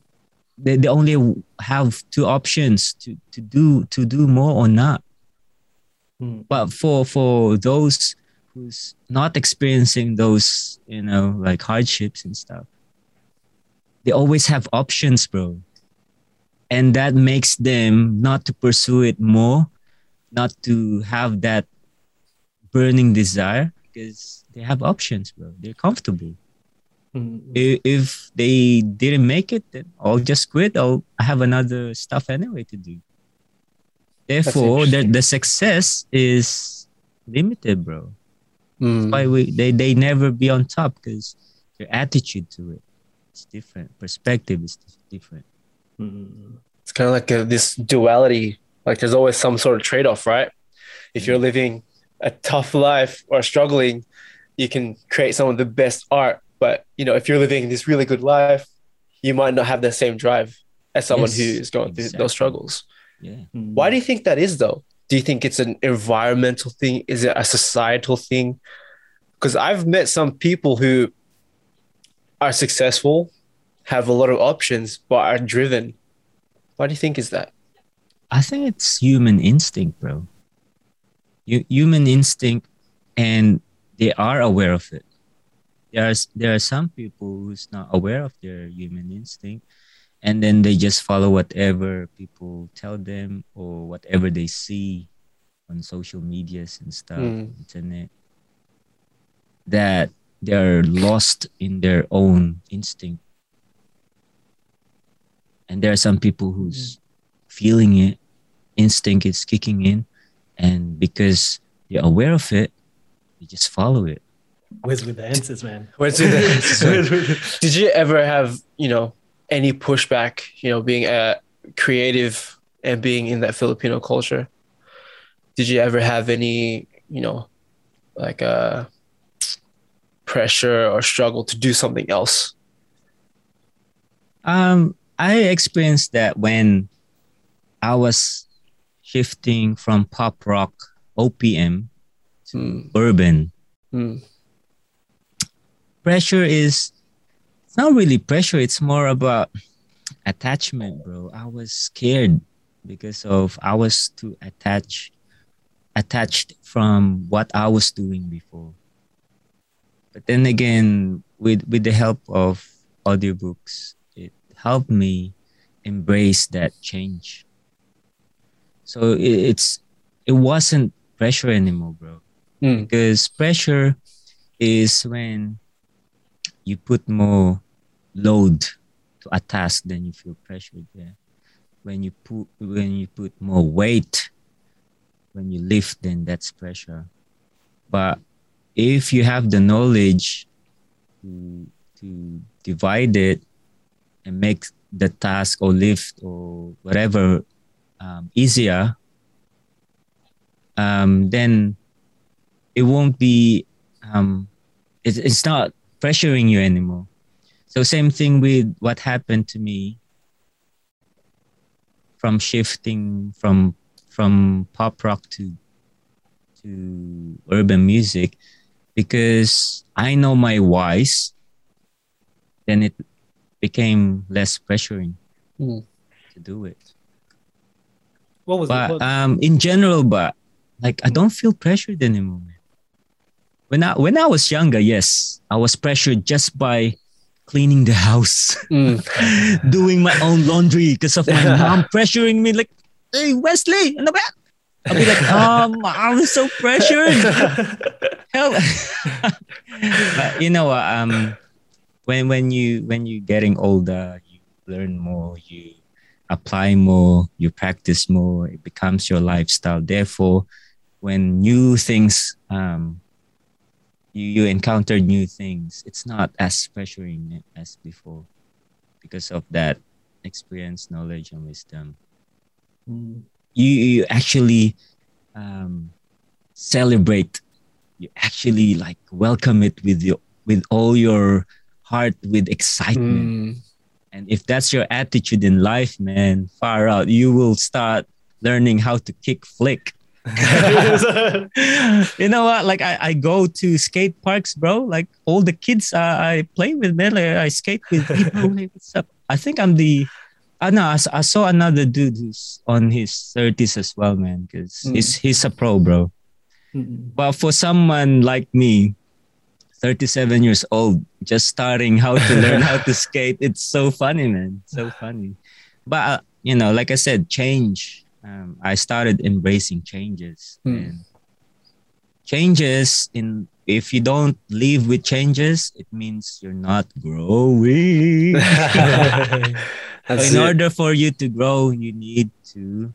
They, they only have two options to, to do to do more or not. mm, But for for those who's not experiencing those, you know, like hardships and stuff, they always have options, bro. And that makes them not to pursue it more, not to have that burning desire because they have options, bro. They're comfortable. Mm, I- If they didn't make it, then I'll just quit. I'll I have another stuff anyway to do. Therefore, the, the success is limited, bro Mm. why we they, they never be on top because their attitude to it is different. Perspective is different. Mm. It's kind of like a, this duality. Like there's always some sort of trade off, right? If you're living a tough life or struggling, you can create some of the best art. But you know, if you're living this really good life, you might not have the same drive as someone Yes, who is going through those struggles. Yeah. Mm. Why do you think that is though? Do you think it's an environmental thing? Is it a societal thing? Because I've met some people who are successful, have a lot of options, but are driven. Why do you think is that? I think it's human instinct, bro. You, human instinct, and they are aware of it. There are there are some people who's not aware of their human instinct, and then they just follow whatever people tell them or whatever they see on social medias and stuff, Mm. internet. That they're lost in their own instinct, and there are some people who's feeling it instinct is kicking in and because you're aware of it you just follow it Where's with the answers, man? Where's with the answers. Did you ever have, you know, any pushback, you know, being a creative and being in that Filipino culture? Did you ever have any, you know, like a pressure or struggle to do something else? um i experienced that when i was shifting from pop rock opm to Mm. urban Mm. Pressure is it's not really pressure it's more about attachment bro. I was scared because of i was too attached attached from what i was doing before. But then again with with the help of audiobooks it helped me embrace that change. So it, it's it wasn't pressure anymore bro. Mm. because pressure is when you put more load to a task then you feel pressured there when you put when you put more weight when you lift then that's pressure. But if you have the knowledge to to divide it and make the task or lift or whatever um, easier um, then it won't be um, it, it's not pressuring you anymore so same thing with what happened to me from shifting from from pop rock to to urban music because I know my whys, then it became less pressuring Mm. to do it. What was But it? What, um, in general, but like I don't feel pressured anymore. When I when I was younger, yes, I was pressured just by cleaning the house, Mm. doing my own laundry because of my mom pressuring me. Like, hey Wesley, in the yan?" I'll be like, um, I was so pressured. Hell. but you know what? Um, when when you when you getting older, you learn more. You apply more. You practice more. It becomes your lifestyle. Therefore, when new things um, you you encounter new things, it's not as pressuring as before because of that experience, knowledge, and wisdom Mm. you, you actually um, celebrate you actually like welcome it with your with all your heart with excitement Mm. and if that's your attitude in life man far out you will start learning how to kickflip you know what? Like I, I go to skate parks bro. Like all the kids uh, i play with man like, i skate with people like, i think i'm the I know I saw another dude who's on his 30s as well man because Mm. he's he's a pro bro. Mm. but for someone like me 37 years old just starting how to learn how to skate it's so funny man. So funny. But uh, you know like i said change um, i started embracing changes Hmm. and changes in if you don't live with changes it means you're not growing That's in it. order for you to grow you need to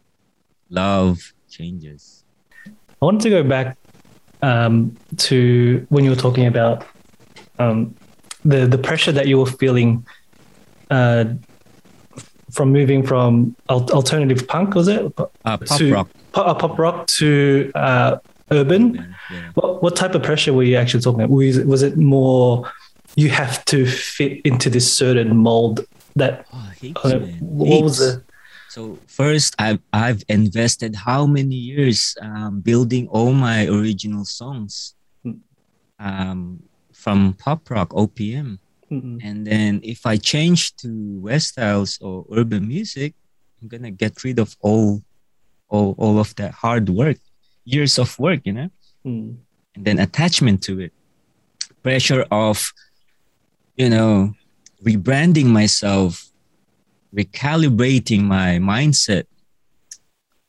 love changes I wanted to go back um, to when you were talking about um, the the pressure that you were feeling uh, from moving from al- alternative punk was it Uh, pop to- rock. pop, uh, pop rock to uh, urban? Yeah. What what type of pressure were you actually talking about? Was it, was it more you have to fit into this certain mold that Oh, heaps, uh, what was the So first, I've I've invested how many years um, building all my original songs, Mm. um, from pop rock OPM, Mm-mm. and then if I change to West Styles or urban music, I'm gonna get rid of all, all all of that hard work, years of work, you know, Mm. and then attachment to it, pressure of, you know, rebranding myself, recalibrating my mindset,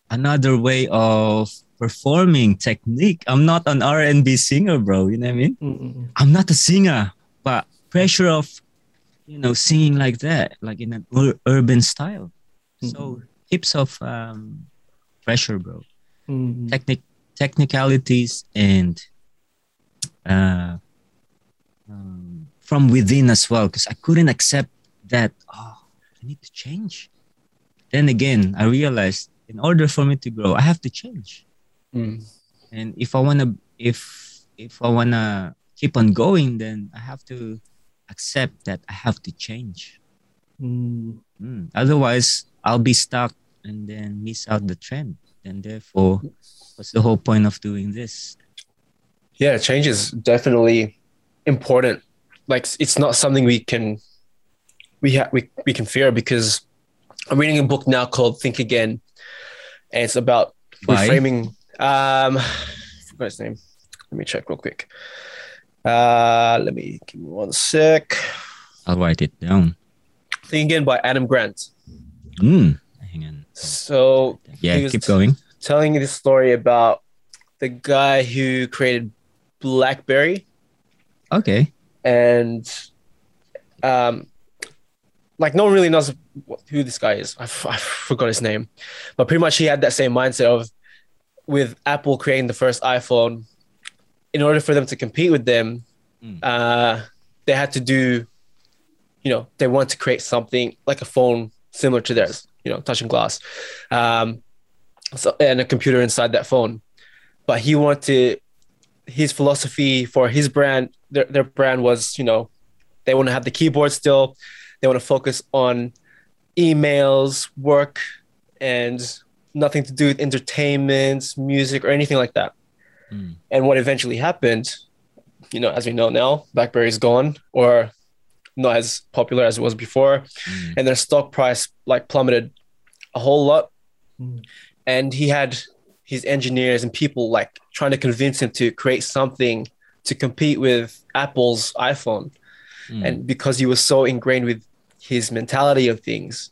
another way of performing technique. I'm not an R&B singer, bro. You know what I mean? Mm-mm. I'm not a singer, but pressure of, you know, singing like that, like in an ur- urban style. So heaps of um, pressure, bro Mm-mm. technic technicalities and uh, um, from within as well because I couldn't accept that oh I need to change. Then again, I realized in order for me to grow, I have to change. Mm. And if I wanna if if I wanna keep on going, then I have to accept that I have to change. Mm. Mm. Otherwise, I'll be stuck and then miss out the trend. And therefore, what's the whole point of doing this? Yeah, change is definitely important. Like it's not something we can we ha- we we can fear because I'm reading a book now called Think Again, and it's about By? reframing. Um, I forgot his name. Let me check real quick. Uh, let me give me one sec. I'll write it down. Think Again by Adam Grant. Mm. Hang on. So Yeah, keep going. telling this story about the guy who created BlackBerry Okay. and um like no one really knows who this guy is I, f- I forgot his name but pretty much he had that same mindset of with apple creating the first iphone in order for them to compete with them Mm. uh they had to do you know they want to create something like a phone similar to theirs you know touching glass um so and a computer inside that phone. But he wanted his philosophy for his brand their, their brand was you know they want to have the keyboard still. They want to focus on emails work and nothing to do with entertainment music or anything like that Mm. and what eventually happened you know as we know now blackberry's gone or not as popular as it was before Mm. and their stock price like plummeted a whole lot Mm. and he had his engineers and people like trying to convince him to create something to compete with apple's iphone Mm. and because he was so ingrained with his mentality of things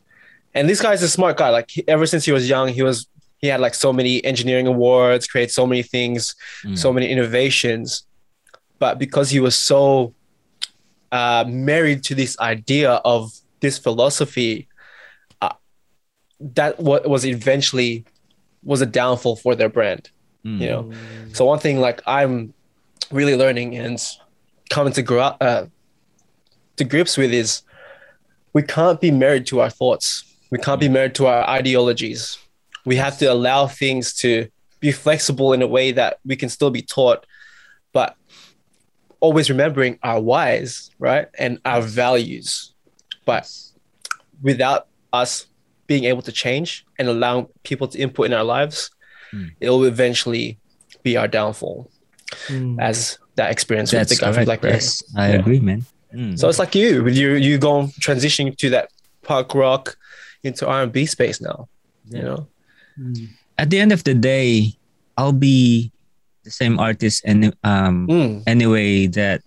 and this guy's a smart guy like he, ever since he was young he was he had like so many engineering awards created so many things Mm. so many innovations. But because he was so uh, married to this idea of this philosophy uh, that what was eventually was a downfall for their brand Mm. you know? So one thing like i'm really learning and coming to grow uh, to grips with is we can't be married to our thoughts. We can't be married to our ideologies we have to allow things to be flexible in a way that we can still be taught but always remembering our whys right and our values but without us being able to change and allowing people to input in our lives Mm. it will eventually be our downfall Mm. as that experience That's with the guy from correct. Yes, I Yeah. agree, man. Mm. So it's like you, you you going transitioning to that punk rock into R and B space now. You know, Mm. At the end of the day, I'll be the same artist and um Mm, anyway that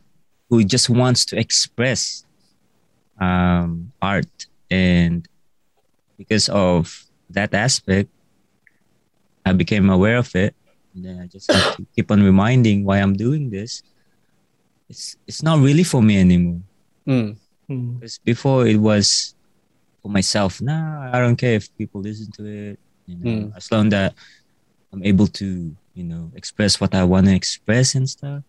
who just wants to express um art and because of that aspect I became aware of it and then I just have to keep on reminding why I'm doing this. It's it's not really for me anymore. mm, Mm. Because before it was for myself. Nah, I don't care if people listen to it. You know, Mm. as long that I'm able to, you know, express what I want to express and stuff.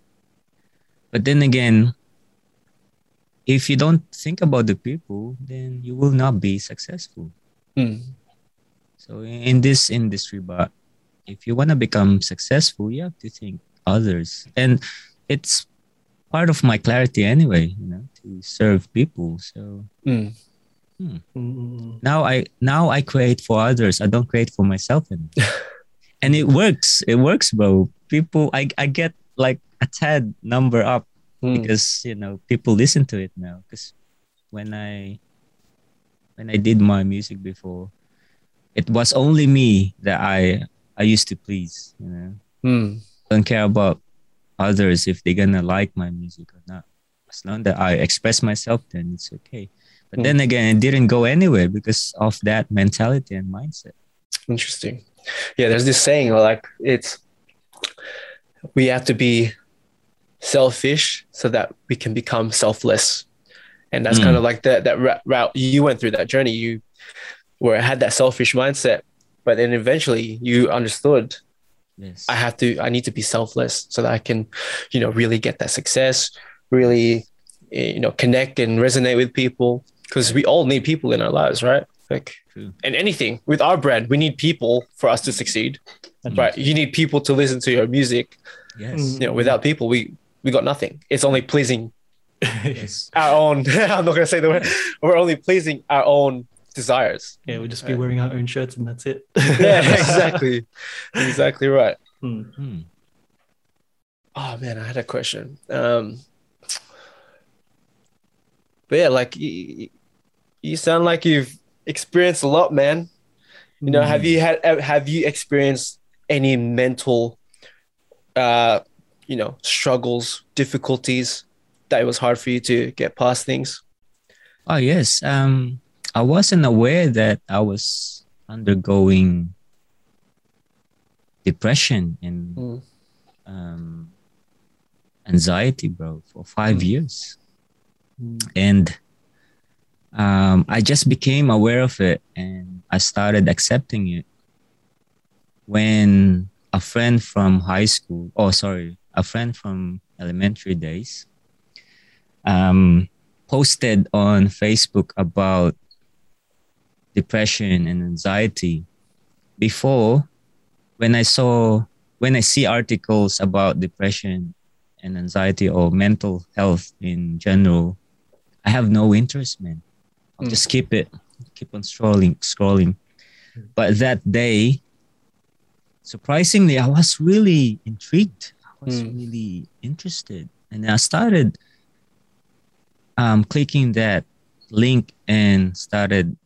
But then again, if you don't think about the people, then you will not be successful. Mm. So in this industry, but if you want to become successful, you have to think others, and it's part of my clarity anyway. You know, to serve people. So Mm. Mm. now I now I create for others. I don't create for myself anymore. and it works. It works, bro. People, I I get like a tad number up Mm. because you know people listen to it now. Because when I when I did my music before, it was only me that I I used to please. You know, Mm. don't care about others if they're gonna like my music or not. As long that I express myself, then it's okay. But Mm. then again, it didn't go anywhere because of that mentality and mindset. Interesting. Yeah, there's this saying like it's we have to be selfish so that we can become selfless. And that's Mm. kind of like that that route you went through that journey you where I had that selfish mindset but then eventually you understood Yes. I have to I need to be selfless so that I can you know really get that success, really eh, you know connect and resonate with people because we all need people in our lives, right? Like True. and anything with our brand, we need people for us to succeed. Mm. Right? You need people to listen to your music. Yes. Mm. You know, without people, we we got nothing. It's only pleasing Yes. our own. I'm not gonna say the word. We're only pleasing our own desires. Yeah, we'll just be wearing our own shirts and that's it. Yeah, exactly, exactly right. Mm. Hmm. Oh man, I had a question. Um, but yeah, like you, you sound like you've experienced a lot, man. You know, have you had have you experienced any mental, uh, you know, struggles, difficulties that it was hard for you to get past things? Oh yes. Um, I wasn't aware that I was undergoing depression and Mm. um, anxiety, bro, for five Mm. years, Mm. and um, I just became aware of it, and I started accepting it when a friend from high school, oh sorry, a friend from elementary days, um, posted on Facebook about depression and anxiety. Before, when I saw when I see articles about depression and anxiety or mental health in general, I have no interest, man. Mm. just keep it, keep on scrolling, scrolling. But that day, surprisingly, I was really intrigued. I was Mm. really interested, and I started um, clicking that link and started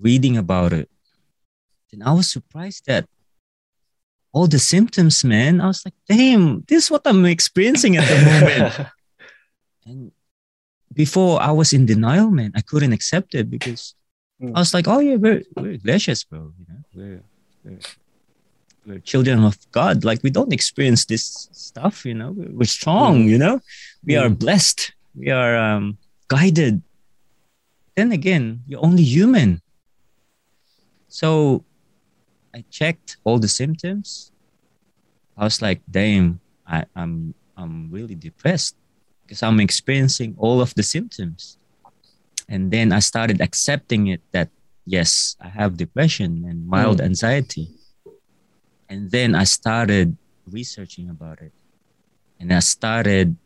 reading about it. And I was surprised that all the symptoms, man. I was like, damn, this is what I'm experiencing at the moment. and before I was in denial, man. I couldn't accept it because Mm. I was like, oh yeah, we're we're glaciers, bro. You know, we're we're we're children of God. Like we don't experience this stuff, you know. We're, strong, Mm. you know. We are Mm. blessed. We are um, guided. Then again, you're only human. So I checked all the symptoms. I was like, damn, I, I'm I'm really depressed because I'm experiencing all of the symptoms. And then I started accepting it that yes, I have depression and mild Mm. anxiety. And then I started researching about it. And I started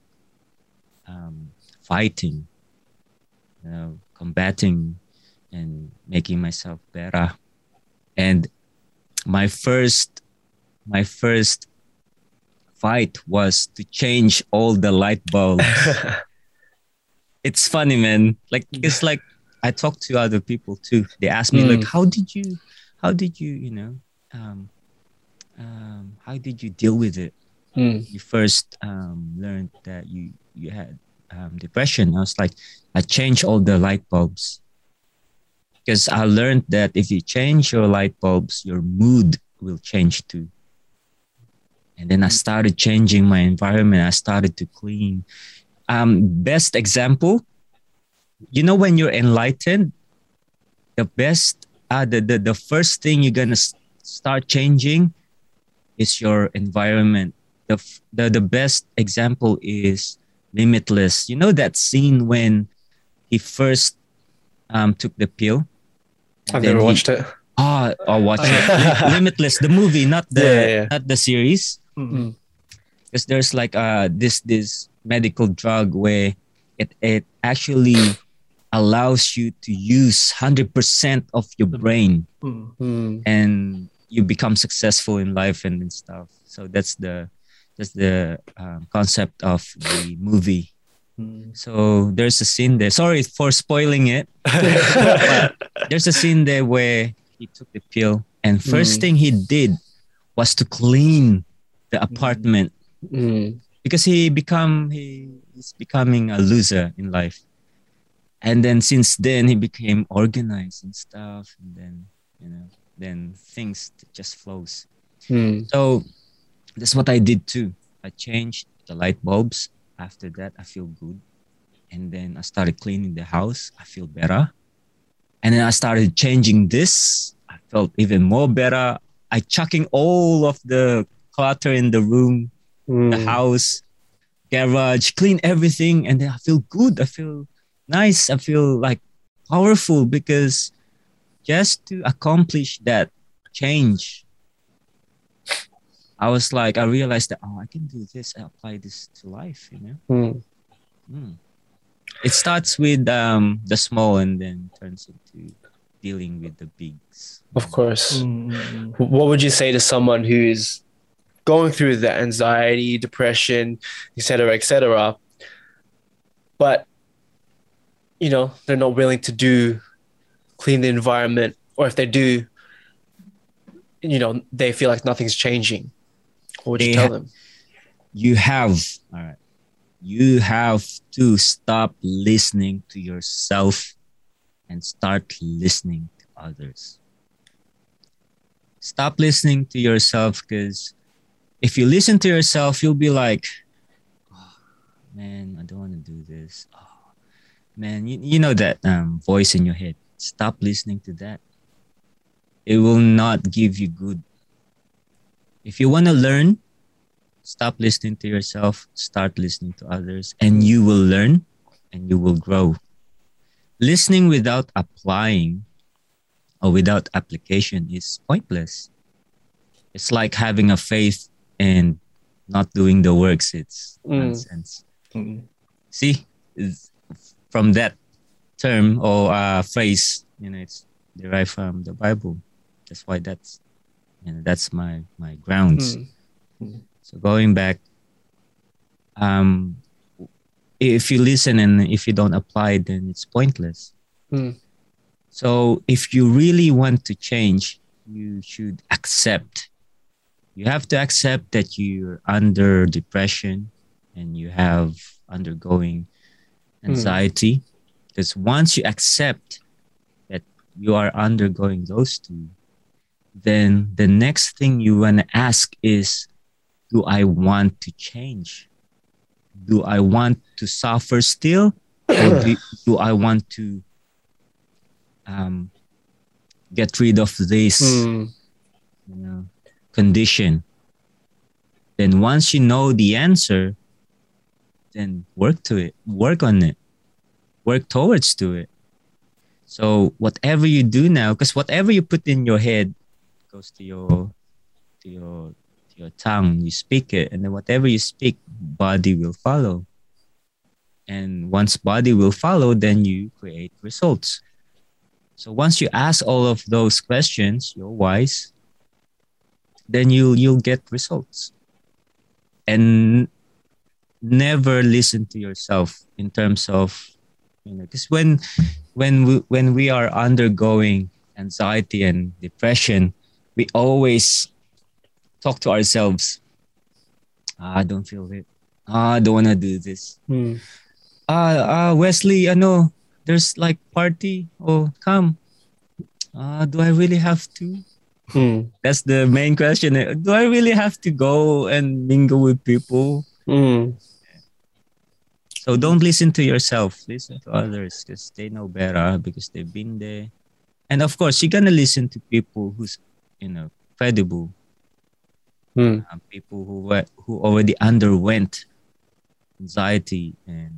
um, fighting, you know, combating and making myself better. And my first my first fight was to change all the light bulbs. it's funny, man. Like it's like I talk to other people too. They ask me like, Mm. how did you, how did you, you know, um, um, how did you deal with it? Mm. You first um, learned that you you had um, depression. I was like, I changed all the light bulbs because I learned that if you change your light bulbs, your mood will change too. And then I started changing my environment. I started to clean. Um, best example, you know, when you're enlightened, the best, uh, the, the, the first thing you're going to start changing is your environment. The, the, the best example is Limitless. You know that scene when he first um, took the pill? I've never he- watched it. Ah, I'll watch it. Limitless, the movie, not the Yeah, yeah. not the series. Mm. Because there's like uh this this medical drug where it it actually allows you to use hundred percent of your brain Mm. Mm. and you become successful in life and, and stuff. So that's the that's the um, concept of the movie. Mm. So there's a scene there. Sorry for spoiling it. There's a scene there where he took the pill, and first Mm. thing he did was to clean the apartment Mm. because he become he, he's becoming a loser in life. And then since then he became organized and stuff, and then you know, then things just flows. Mm. So that's what I did too. I changed the light bulbs. After that, I feel good. And then I started cleaning the house. I feel better. And then I started changing this. I felt even more better. I chucking all of the clutter in the room, the Mm. house, garage, clean everything. And then I feel good. I feel nice. I feel like powerful because just to accomplish that change I was like, I realized that oh, I can do this. I apply this to life. You know, Mm. Mm. it starts with um, the small and then turns into dealing with the bigs. Of course. Mm, mm, What would you say to someone who's going through the anxiety, depression, etc., etc., but you know they're not willing to do clean the environment, or if they do, you know they feel like nothing's changing. What would you tell ha- them? You have, all right, you have to stop listening to yourself and start listening to others. Stop listening to yourself because if you listen to yourself, you'll be like, oh, man, I don't want to do this. Oh, man, you, you know that um, voice in your head. Stop listening to that. It will not give you good. If you want to learn, stop listening to yourself, start listening to others, and you will learn and you will grow. Listening without applying or without application is pointless. It's like having a faith and not doing the works. It's Mm. nonsense. mm. See, from that term or uh, phrase, you know, it's derived from the Bible. That's why that's, you know, that's my my grounds. Mm. So going back, um, if you listen and if you don't apply, then it's pointless. Mm. So if you really want to change, you should accept. You have to accept that you're under depression and you have undergoing anxiety. Because once you accept that you are undergoing those two, then the next thing you want to ask is do I want to change? Do I want to suffer still? Or do, do I want to um, get rid of this Mm. you know, condition? Then once you know the answer, then work to it, work on it, work towards to it. So whatever you do now, because whatever you put in your head goes to your to your to your tongue. You speak it, and then whatever you speak, body will follow. And once body will follow, then you create results. So once you ask all of those questions, you're wise. Then you'll you'll get results. And never listen to yourself in terms of you know because when when we when we are undergoing anxiety and depression we always talk to ourselves. "Ah, i don't feel it. Ah, i don't want to do this. Mm. ah ah wesley i know there's like party. Oh come. Ah do i really have to Mm. that's the main question do i really have to go and mingle with people Mm. So don't listen to yourself. Listen to others because they know better because they've been there. And of course, you're gonna listen to people who's you know credible, Mm. uh, people who were, who already underwent anxiety and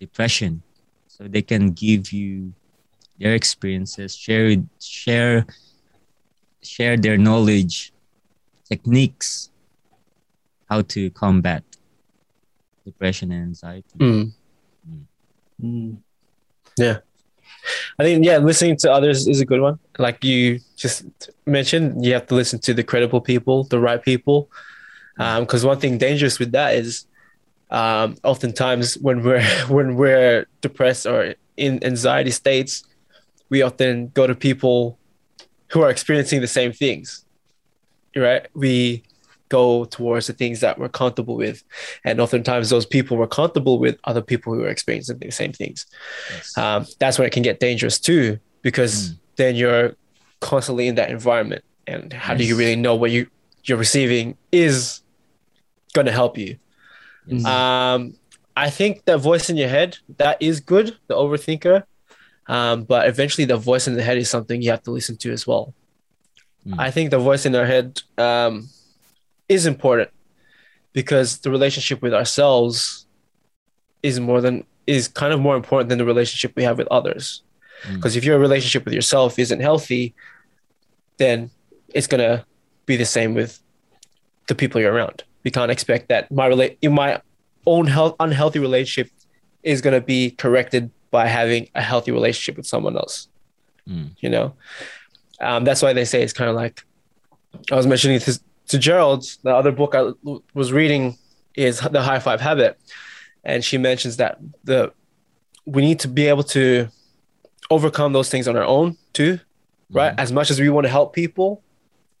depression so they can give you their experiences share it share share their knowledge techniques how to combat depression and anxiety Mm. Mm. I think yeah, listening to others is a good one. Like you just mentioned, you have to listen to the credible people, the right people. Because one thing dangerous with that is, um, oftentimes when we're when we're depressed or in anxiety states, we often go to people who are experiencing the same things. Right? We go towards the things that we're comfortable with, and oftentimes those people we're comfortable with are the people who are experiencing the same things yes. um, that's where it can get dangerous too because Mm. then you're constantly in that environment and how do you really know what you you're receiving is going to help you Yes. um, i think that voice in your head that is good the overthinker um, but eventually the voice in the head is something you have to listen to as well Mm. i think the voice in our head um, is important because the relationship with ourselves is more than is kind of more important than the relationship we have with others Mm. because if your relationship with yourself isn't healthy then it's going to be the same with the people you're around we can't expect that my relate in my own health unhealthy relationship is going to be corrected by having a healthy relationship with someone else Mm. you know um, that's why they say it's kind of like i was mentioning this to gerald the other book I was reading is the high five habit and she mentions that the we need to be able to overcome those things on our own too right as much as we want to help people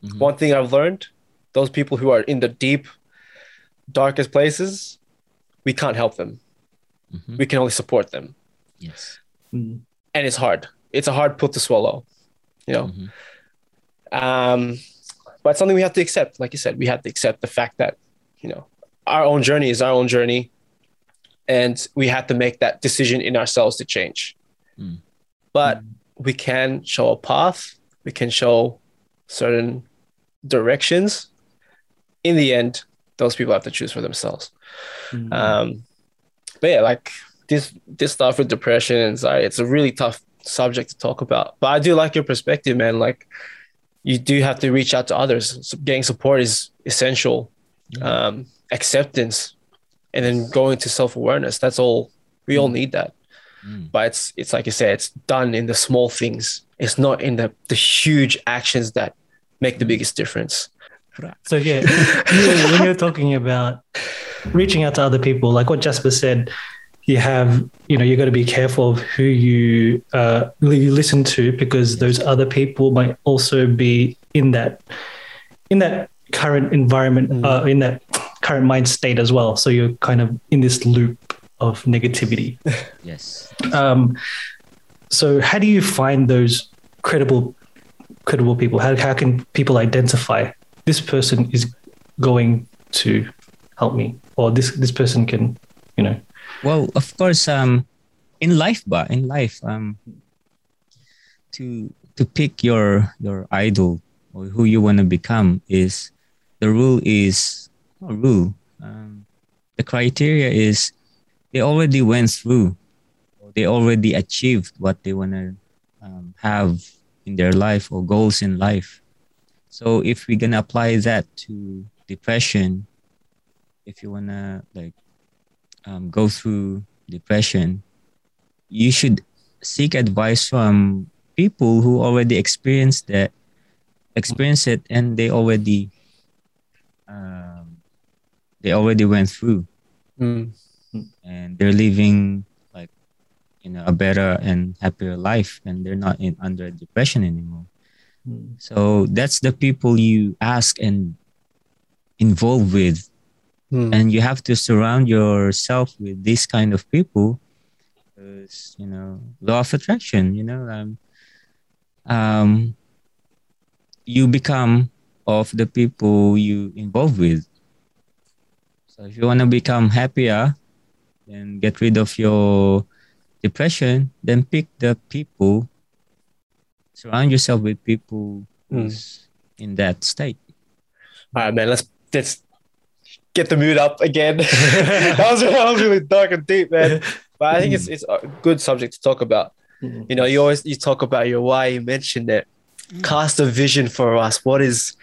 Mhm. one thing i've learned those people who are in the deep darkest places we can't help them Mhm. we can only support them Yes. Mm. and it's hard it's a hard pill to swallow you know Mhm. um, but it's something we have to accept. Like you said, we have to accept the fact that you know our own journey is our own journey, and we have to make that decision in ourselves to change. Mm. But we can show a path. We can show certain directions. In the end, those people have to choose for themselves. Mm. Um, but yeah, like this this stuff with depression and anxiety, it's a really tough subject to talk about. But I do like your perspective, man. Like you do have to reach out to others. So getting support is essential. Um, acceptance, and then going to self awareness. That's all. We all need that. Mm. But it's it's like you said, it's done in the small things. It's not in the the huge actions that make the biggest difference. So yeah, you- when you're talking about reaching out to other people, like what Jasper said, you have you know you've got to be careful of who you uh, who you listen to because those other people might also be in that in that current environment, Mm. uh, in that current mind state as well. So you're kind of in this loop of negativity. Yes. Um, so how do you find those credible credible people? How how can people identify this person is going to help me, or this this person can, you know? Well, of course, um, in life, but in life, um, to to pick your your idol or who you want to become is the rule is a rule. Um, the criteria is they already went through, they already achieved what they want to um, have in their life or goals in life. So if we're gonna apply that to depression, if you wanna like um, go through depression, you should seek advice from people who already experienced that, experience it, and they already, um, they already went through, Mm. and they're living like, you know, a better and happier life, and they're not in under depression anymore. So that's the people you ask and involve with Mm. and you have to surround yourself with this kind of people because you know law of attraction you know um, um you become of the people you involve with so if you want to become happier and get rid of your depression then pick the people surround yourself with people Mm. who's in that state All right, man. Let's let's get the mood up again. that was that was really dark and deep, man. But I think it's it's a good subject to talk about. Mm. You know, you always you talk about your why. You mentioned it. Cast a vision for us. What is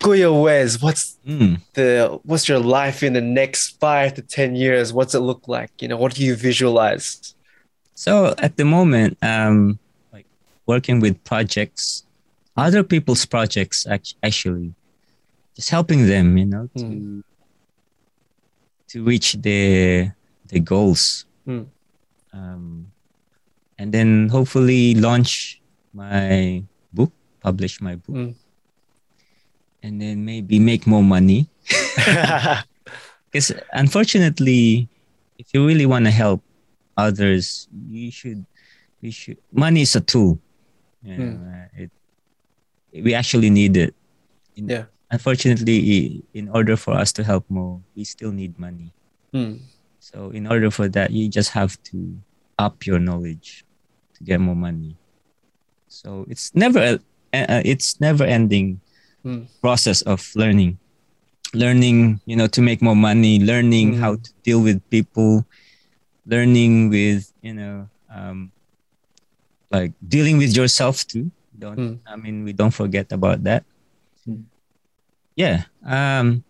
Kuya Wes? What's Mm. the what's your life in the next five to ten years? What's it look like? You know, what do you visualize? So at the moment, um, like working with projects, other people's projects, actually, just helping them, you know, to Mm. To reach the their goals, Mm. um, and then hopefully launch my book, publish my book, Mm. and then maybe make more money. Because unfortunately, if you really want to help others, you should, you should. Money is a tool. You know, Hmm. it, we actually need it. In- Yeah. Unfortunately, in order for us to help more, we still need money. Mm. So in order for that, you just have to up your knowledge to get more money. So it's never, uh, uh, it's never ending Hmm. process of learning learning you know to make more money learning Mm. how to deal with people learning with you know um like dealing with yourself too don't Mm. i mean we don't forget about that Mm. Yeah um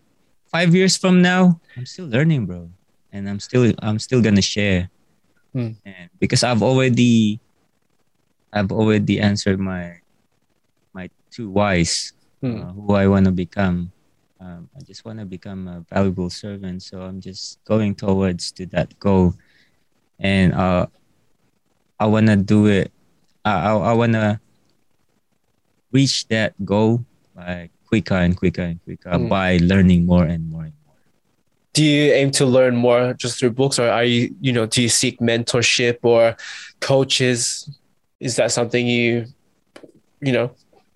five years from now i'm still learning bro and i'm still i'm still gonna share Mm. and because i've already i've already answered my my two whys Mm. uh, who I want to become. Um, I just want to become a valuable servant. So I'm just going towards to that goal, and uh, I want to do it. I I, I want to reach that goal by quicker and quicker and quicker Mm. by learning more and more and more. do you aim to learn more just through books or are you you know do you seek mentorship or coaches is that something you you know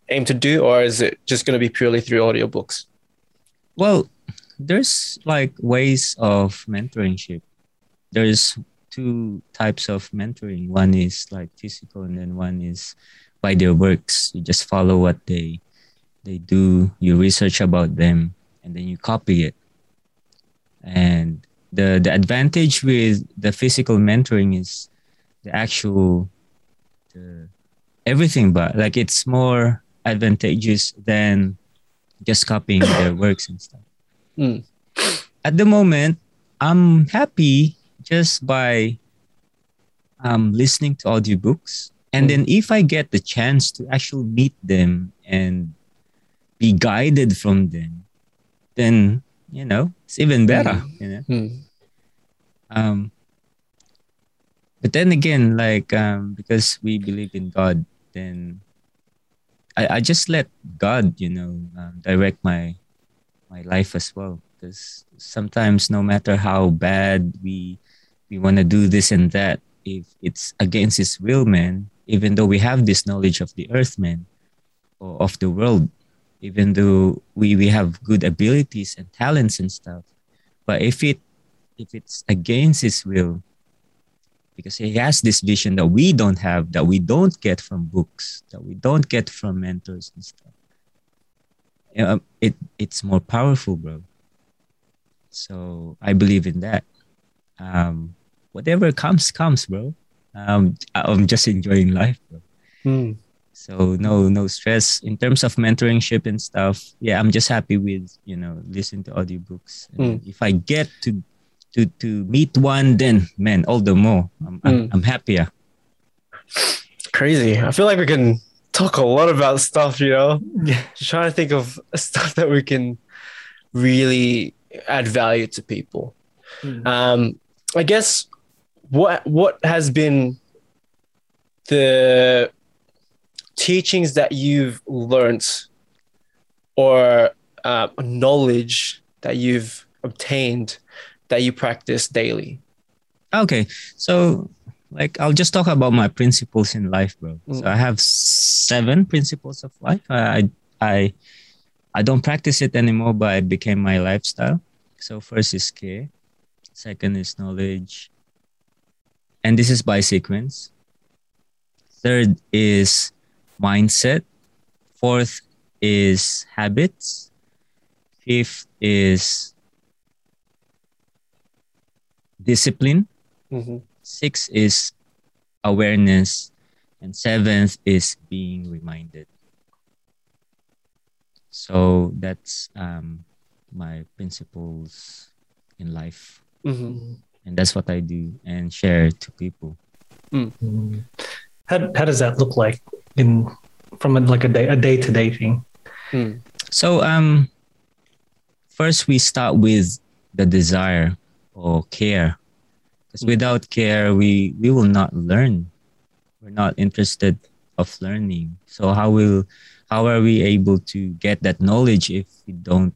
aim to do or is it just going to be purely through audiobooks Well, there's like ways of mentorship. There's two types of mentoring. One is like physical, and then one is by their works. You just follow what they they do. You research about them, and then you copy it. And the the advantage with the physical mentoring is the actual the everything, but like it's more advantageous than just copying their works and stuff. Mm. At the moment, I'm happy just by um, listening to audiobooks. And Mm. then if I get the chance to actually meet them and be guided from them, then, you know, it's even better, you know. Hmm. Um, but then again, like um, because we believe in God, then I, I just let God, you know, um, direct my my life as well. Because sometimes, no matter how bad we we want to do this and that, if it's against His will, man, even though we have this knowledge of the earth, man, or of the world, even though we we have good abilities and talents and stuff, but if it if it's against his will because he has this vision that we don't have that we don't get from books that we don't get from mentors and stuff it it's more powerful bro. So i believe in that. Um whatever comes comes bro. Um i'm just enjoying life bro. Hmm. So no no stress. In terms of mentoringship and stuff yeah i'm just happy with you know listening to audiobooks. And if i get to to to meet one then man all the more. I'm, I'm, Mm. I'm happier. Crazy. I feel like we can talk a lot about stuff you know? Yeah. just trying to think of stuff that we can really add value to people. Mm. um i guess what what has been the teachings that you've learned or uh, knowledge that you've obtained that you practice daily? Okay so like i'll just talk about my principles in life bro. Mm. so i have seven principles of life. I i i don't practice it anymore but it became my lifestyle. So first is care second is knowledge and this is by sequence. Third is mindset fourth is habits fifth is discipline. Mhm. Six is awareness. And seventh is being reminded. So that's um, my principles in life. Mhm. And that's what I do and share to people. Mm. How how does that look like in from a, like a day a day to day thing? Mm. So um first we start with the desire or care. Because without care we we will not learn. We're not interested of learning. So how will how are we able to get that knowledge if we don't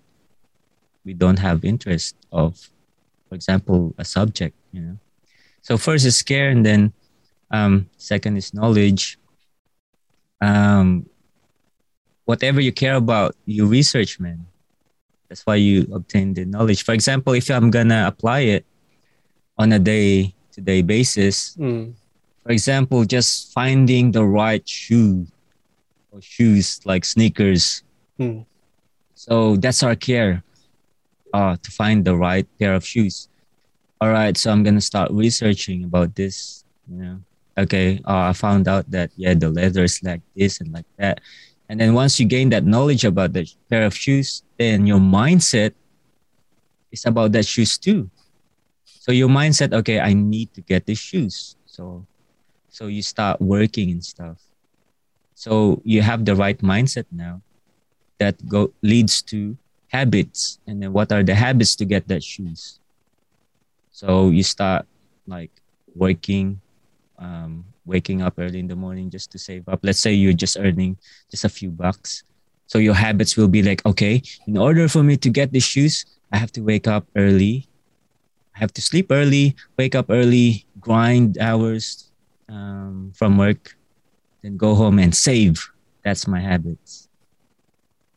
we don't have interest of for example a subject, you know. So first is care and then um second is knowledge. Um whatever you care about, you research, man. That's why you obtain the knowledge. For example, if I'm gonna apply it on a day to day basis, Mm. for example, just finding the right shoe or shoes like sneakers. Mm. So that's our care uh, to find the right pair of shoes. All right, so I'm gonna start researching about this. You know, okay, uh, I found out that yeah, the leather is like this and like that. And then once you gain that knowledge about the pair of shoes, then your mindset is about that shoes too. So your mindset, okay, I need to get these shoes. So, so you start working and stuff. So you have the right mindset now that go leads to habits and then what are the habits to get that shoes so you start like working um, waking up early in the morning just to save up. Let's say you're just earning just a few bucks. So your habits will be like okay in order for me to get the shoes i have to wake up early. I have to sleep early wake up early grind hours um, from work then go home and save. That's my habits.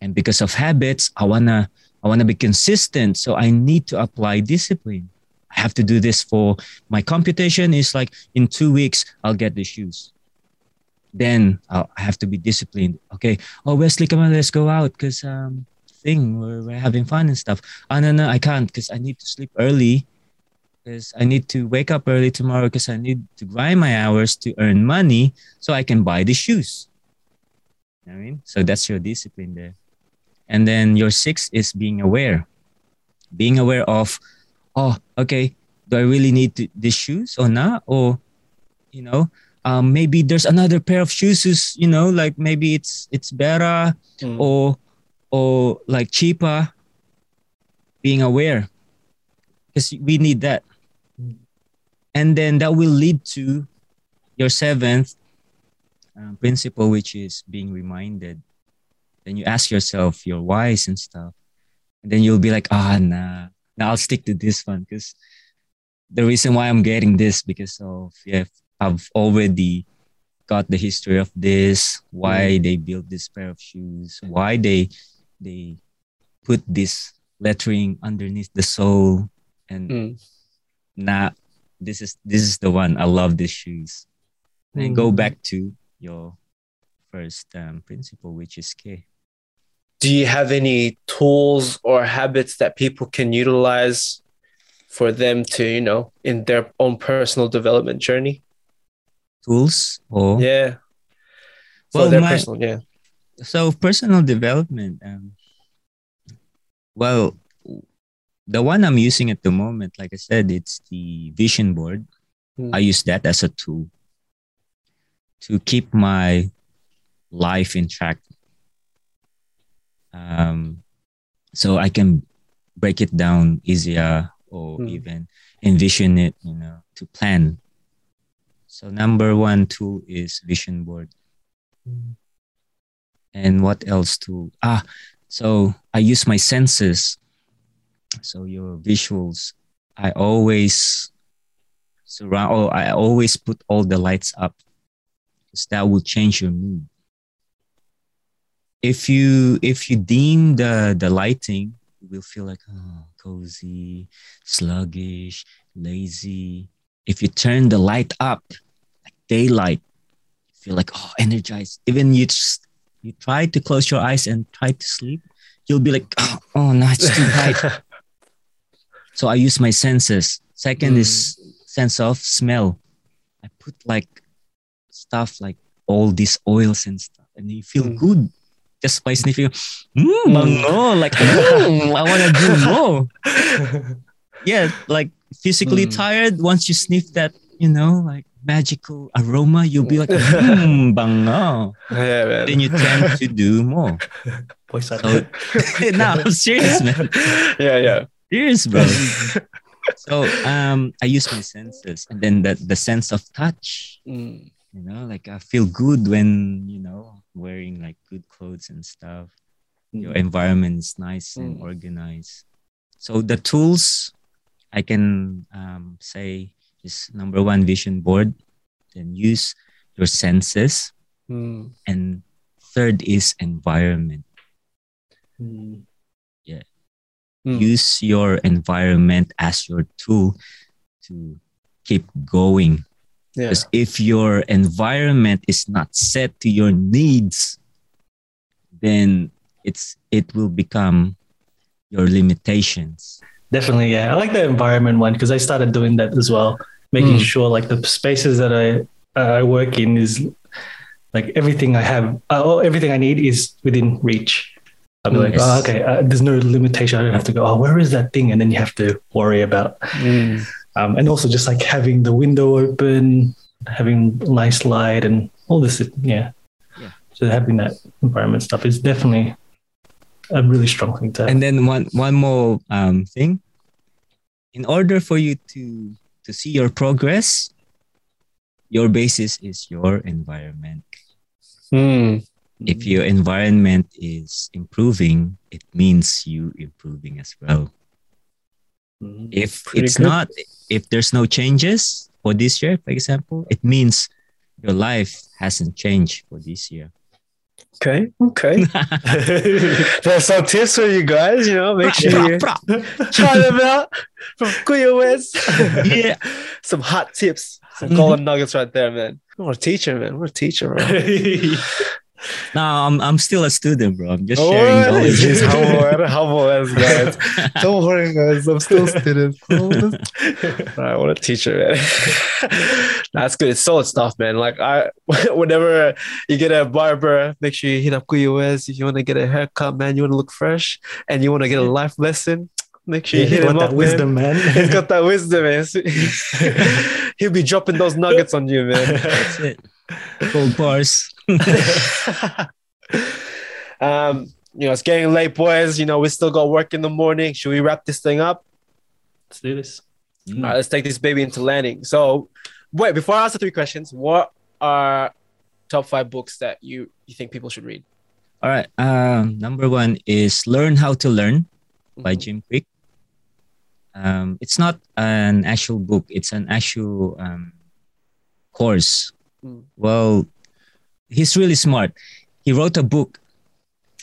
And because of habits i wanna i wanna be consistent. So i need to apply discipline i have to do this for my computation is like in two weeks i'll get the shoes. Then I'll, i have to be disciplined. Okay oh wesley come on let's go out because um thing we're, we're having fun and stuff. Oh no no i can't because i need to sleep early because i need to wake up early tomorrow because i need to grind my hours to earn money so i can buy the shoes. You know I mean, so that's your discipline there. And then your six is being aware, being aware of, oh, okay, do I really need to, these shoes or not? Or, you know, um, maybe there's another pair of shoes who's, you know, like maybe it's it's better Mm. or or like cheaper. Being aware, because we need that, and then that will lead to your seventh um, principle, which is being reminded. Then you ask yourself your whys and stuff. And then you'll be like, ah, nah, now I'll stick to this one because the reason why I'm getting this because of, yeah, I've already got the history of this, why they built this pair of shoes, why they they put this lettering underneath the sole, and Mm. nah, this is this is the one. I love these shoes. and go Mm. back to your first um, principle, which is K. Do you have any tools or habits that people can utilize for them to, you know, in their own personal development journey? Tools or Yeah. Well, their my- personal, yeah. so personal development. Um, well, the one I'm using at the moment, like I said, it's the vision board. Mm. I use that as a tool to keep my life in track. Um, so I can break it down easier or Mm. even envision it, you know, to plan. So number one tool is vision board. And what else to ah so I use my senses. So your visuals. I always surround oh, I always put all the lights up because that will change your mood. If you if you dim the the lighting, you will feel like oh cozy, sluggish, lazy. If you turn the light up, like daylight, you feel like oh energized. Even you just you try to close your eyes and try to sleep, you'll be like, oh, oh no, it's too bright. so I use my senses. Second Mm. is sense of smell. I put like stuff like all these oils and stuff, and you feel Mm. good just by sniffing. Mm, Mm. mango, like mm, I want to do more. Yeah, like physically Mm. tired. Once you sniff that, you know, like magical aroma, you'll be like, mm, bango. Yeah, man. Then you tend to do more. Out. So, no, I'm serious, man. yeah, yeah. Serious, bro. so um, I use my senses, and then the the sense of touch. Mm. You know, like I feel good when you know wearing like good clothes and stuff. Your environment is nice and Mm. organized. So the tools I can um, say is number one vision board. Then use your senses, Mm. and third is environment. Mm. Mm. use your environment as your tool to keep going. Yeah. Because if your environment is not set to your needs, then it's it will become your limitations. Definitely, yeah. I like the environment one because I started doing that as well, making Mm. sure like the spaces that I uh, I work in is like everything I have, uh, everything I need is within reach. I'll be like, Yes. oh, okay, uh, there's no limitation. I don't have to go, oh, where is that thing? And then you have to worry about. Mm. Um, and also just like having the window open, having nice light and all this. Yeah. Yeah. So having that environment stuff is definitely a really strong thing to have. And then one one more um, thing. In order for you to to see your progress, your basis is your environment. Mm. if your environment is improving, it means you improving as well. Mhm. If Pretty it's good. not, if there's no changes for this year, for example, it means your life hasn't changed for this year. Okay. Okay. There's some tips for you guys. You know, make sure you Pra, pra, try them out from Kuya Wes. Yeah. some hot tips. Some Mhm. golden nuggets right there, man. We're a teacher, man. We're a teacher, bro. No, I'm I'm still a student, bro. I'm just Oh, sharing knowledge. Just humble, humble as guys. Don't worry, guys. I'm still a student. I want a teacher, man. That's good. It's solid stuff, man. Like I, whenever you get a barber, make sure you hit up Kuya If you want to get a haircut, man, you want to look fresh, and you want to get a life lesson, make sure you hit him got up. that wisdom, man. Man. He's got that wisdom, man. He'll be dropping those nuggets on you, man. That's it. Gold bars. um, you know, it's getting late, boys. You know, we still got work in the morning. Should we wrap this thing up? Let's do this. Mm. All right, let's take this baby into landing. So, wait, before I ask the three questions, what are top five books that you you think people should read? All right. Um, number one is Learn How to Learn by Mhm. Jim Kwik. Um, it's not an actual book, it's an actual um, course. Mm. Well, he's really smart. He wrote a book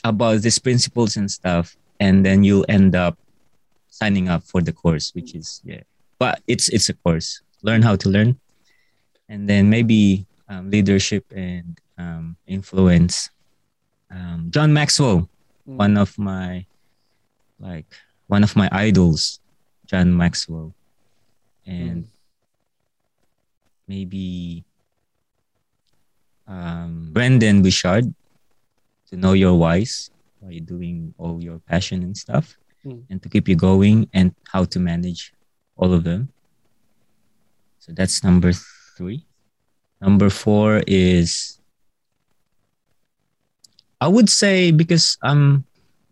about these principles and stuff, and then you'll end up signing up for the course, which is, yeah. But it's it's a course. Learn how to learn. And then maybe um, leadership and um, influence. Um, John Maxwell, Mm. one of my like one of my idols, John Maxwell, and maybe um, Brendon Burchard to know your whys while you're doing all your passion and stuff, Mm. and to keep you going and how to manage all of them. So that's number three. Number four is I would say because um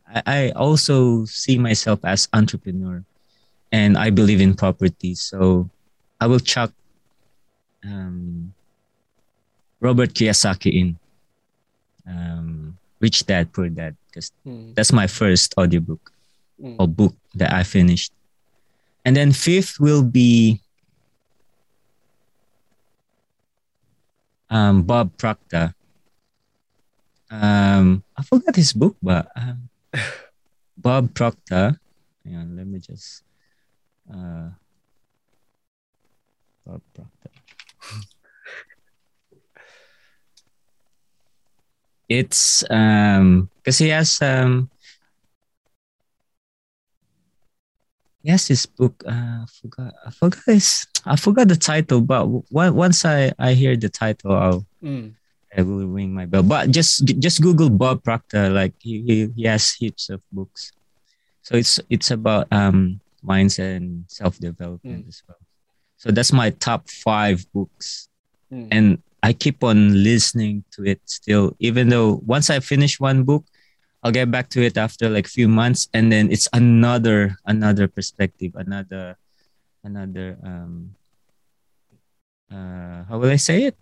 I, I also see myself as entrepreneur and I believe in property. So I will chuck um, Robert Kiyosaki in um, Rich Dad Poor Dad because Mm. that's my first audiobook Mm. or book that I finished. And then fifth will be um, Bob Proctor. Um, I forgot his book, but um, Bob Proctor. Hang on, let me just. Uh, Bob Proctor. it's um because he has um yes this book. Uh, I forgot. I forgot his. I forgot the title. But w- once I I hear the title, I'll Mm. I will ring my bell. But just just Google Bob Proctor. Like he he, he has heaps of books. So it's it's about um mindset and self development Mm. as well. So that's my top five books, Mm. and I keep on listening to it still. Even though once I finish one book, I'll get back to it after like few months, and then it's another another perspective, another another um uh how will I say it?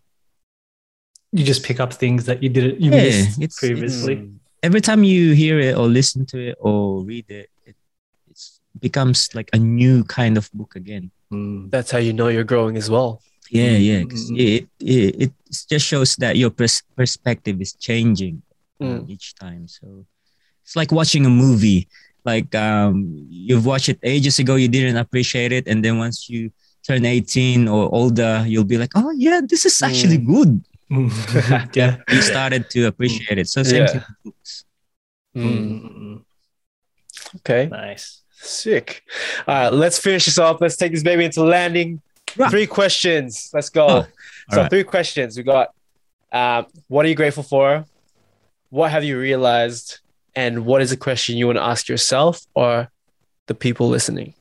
You just pick up things that you didn't you Yeah, missed it's- previously. Mm. every time you hear it or listen to it or read it, it it's becomes like a new kind of book again. Mm. That's how you know you're growing as well. Yeah, yeah. 'cause Mm. it, it it just shows that your pers- perspective is changing Mm. each time. So it's like watching a movie. Like um, you've watched it ages ago, you didn't appreciate it, and then once you turn 18 or older, you'll be like, oh yeah, this is actually good. Mm. yeah. You started to appreciate it. So same Yeah. thing with books. Mm. Okay. Nice. Sick. All right, let's finish this off. Let's take this baby into landing. Right. Three questions. Let's go. Oh, so alright. three questions. We got um, what are you grateful for? What have you realized? And what is a question you want to ask yourself or the people listening?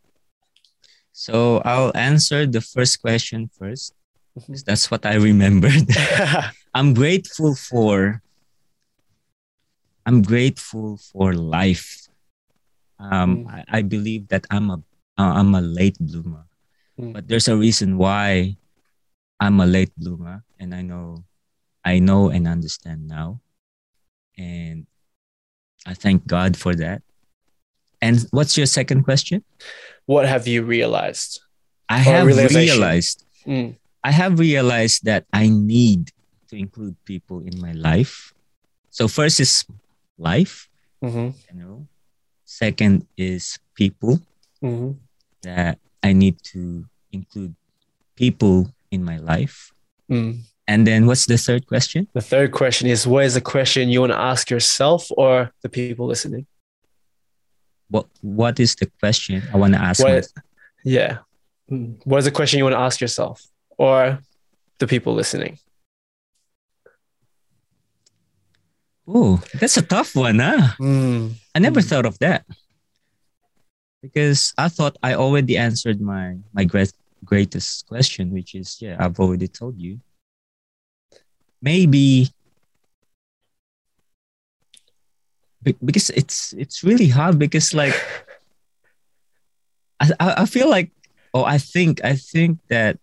So I'll answer the first question first. That's what I remembered. I'm grateful for I'm grateful for life. Um, Mm. I, I believe that I'm a uh, I'm a late bloomer, Mm. but there's a reason why I'm a late bloomer, and I know I know and understand now, and I thank God for that. And what's your second question? what have you realized? I have realized Mm. I have realized that I need to include people in my life. So first is life, Mhm. you know. Second is people Mhm. that I need to include people in my life. Mm. And then what's the third question? The third question is what is the question you want to ask yourself or the people listening? What what is the question I want to ask What, yeah. Mm. What is the question you want to ask yourself or the people listening? Oh, that's a tough one, huh? Mm. I never Mm. thought of that. Because I thought I already answered my my great, greatest question, which is yeah, I've already told you. Maybe because it's it's really hard because like I, I feel like oh I think I think that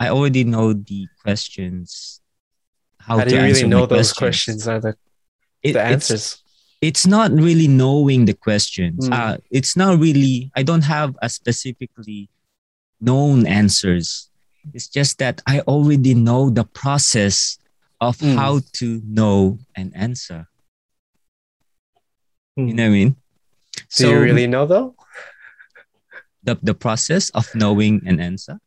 I already know the questions. How, How do you really know those questions are the, It- the answers? It's not really knowing the questions. Mm. Uh, it's not really, I don't have a specifically known answers. It's just that I already know the process of Mm. how to know an answer. You Mm. know what I mean? Do you really know though? the, the process of knowing an answer?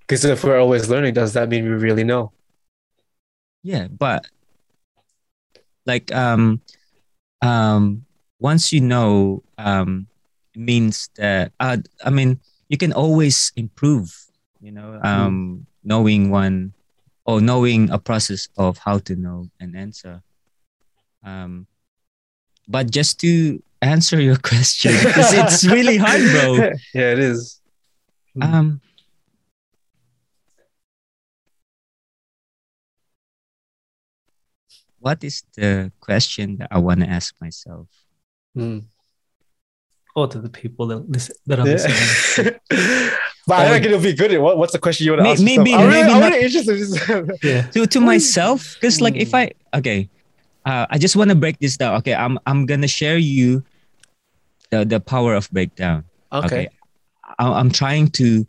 Because if we're always learning, does that mean we really know? Yeah, but like um um once you know um it means that uh, I mean you can always improve, you know, um knowing one or knowing a process of how to know an answer. Um but just to answer your question because it's really hard, bro. yeah, it is. Um what is the question that I want to ask myself? Mm. Or to the people that listen that are Yeah. listening. but I Or- reckon it'll be good. What, what's the question you want to May- ask? yourself? maybe- I'm really, maybe I'm not- really interested. Yeah. to to myself because like if Mm. i okay uh, i just want to break this down okay i'm i'm gonna share you the the power of breakdown okay. I, i'm trying to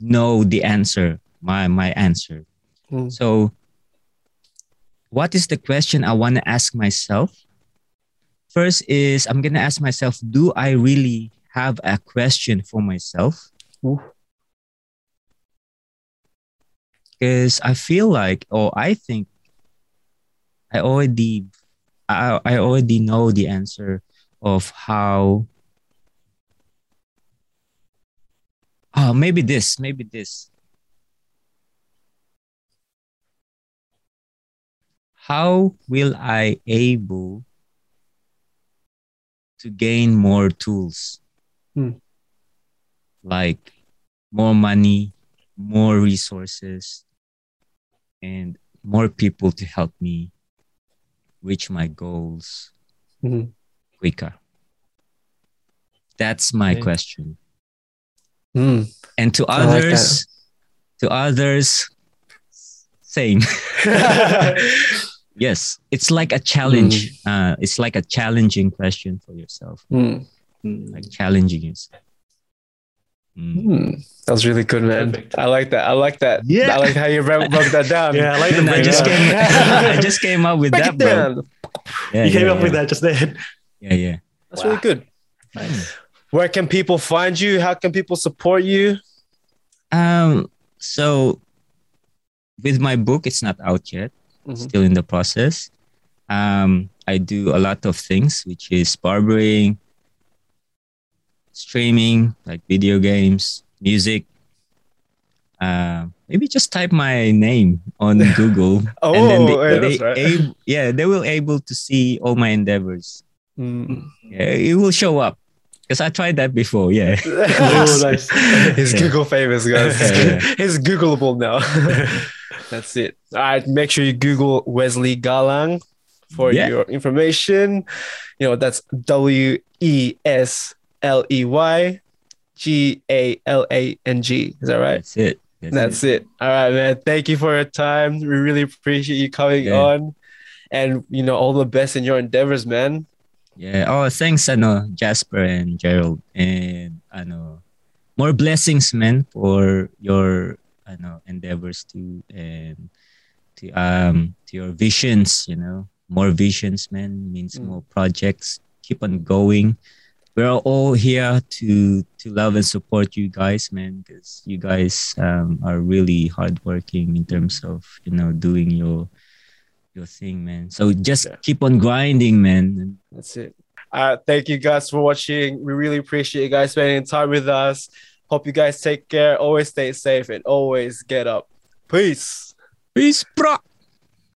know the answer my my answer Mm. so what is the question i want to ask myself? First is i'm gonna ask myself do i really have a question for myself? Because I feel like, or I think, I already, I, I already know the answer of how oh, maybe this, maybe this. How will I able to gain more tools? Hmm. Like more money, more resources, and more people to help me reach my goals Mhm. quicker. That's my Okay. question. Mm. And to I like others, to others, same. yes, it's like a challenge. Uh, it's like a challenging question for yourself, Mm. like challenging yourself. Mm. Mm. That was really good, man. Perfect. I like that. I like that. Yeah. I like how you broke broke that down. Yeah, I like the And I breakdown. just came, I just came up with Break that, it bro. Yeah, you came yeah, up with that just then. Yeah, yeah. That's Wow. really good. Nice. Where can people find you? How can people support you? Um, so with my book, it's not out yet. Mhm. Still in the process. Um, I do a lot of things, which is barbering, streaming, like video games, music. Uh, maybe just type my name on Google, Oh, and then yeah, they, that's they right. ab- yeah, they will able to see all my endeavors. Mm. Yeah, it will show up because I tried that before. Yeah. Oh, nice. He's Yeah. Google famous, guys. Yeah. He's Googleable now. That's it. All right. Make sure you Google Wesley Galang for Yeah. your information. You know, that's W E S L E Y G A L A N G. Is that right? That's it. That's, That's it. All right, man. Thank you for your time. We really appreciate you coming Yeah. on. And you know, all the best in your endeavors, man. Yeah. Oh, thanks, ano, Jasper and Gerald, and ano, more blessings, man, for your ano endeavors too, and to um to your visions. You know, more visions, man, means Mm. more projects. Keep on going. We're all here to to love and support you guys, man, because you guys um, are really hardworking in terms of you know doing your your thing, man. So just Yeah. keep on grinding, man. That's it. Uh, thank you guys for watching. We really appreciate you guys spending time with us. Hope you guys take care. Always stay safe and always get up. Peace. Peace, bro.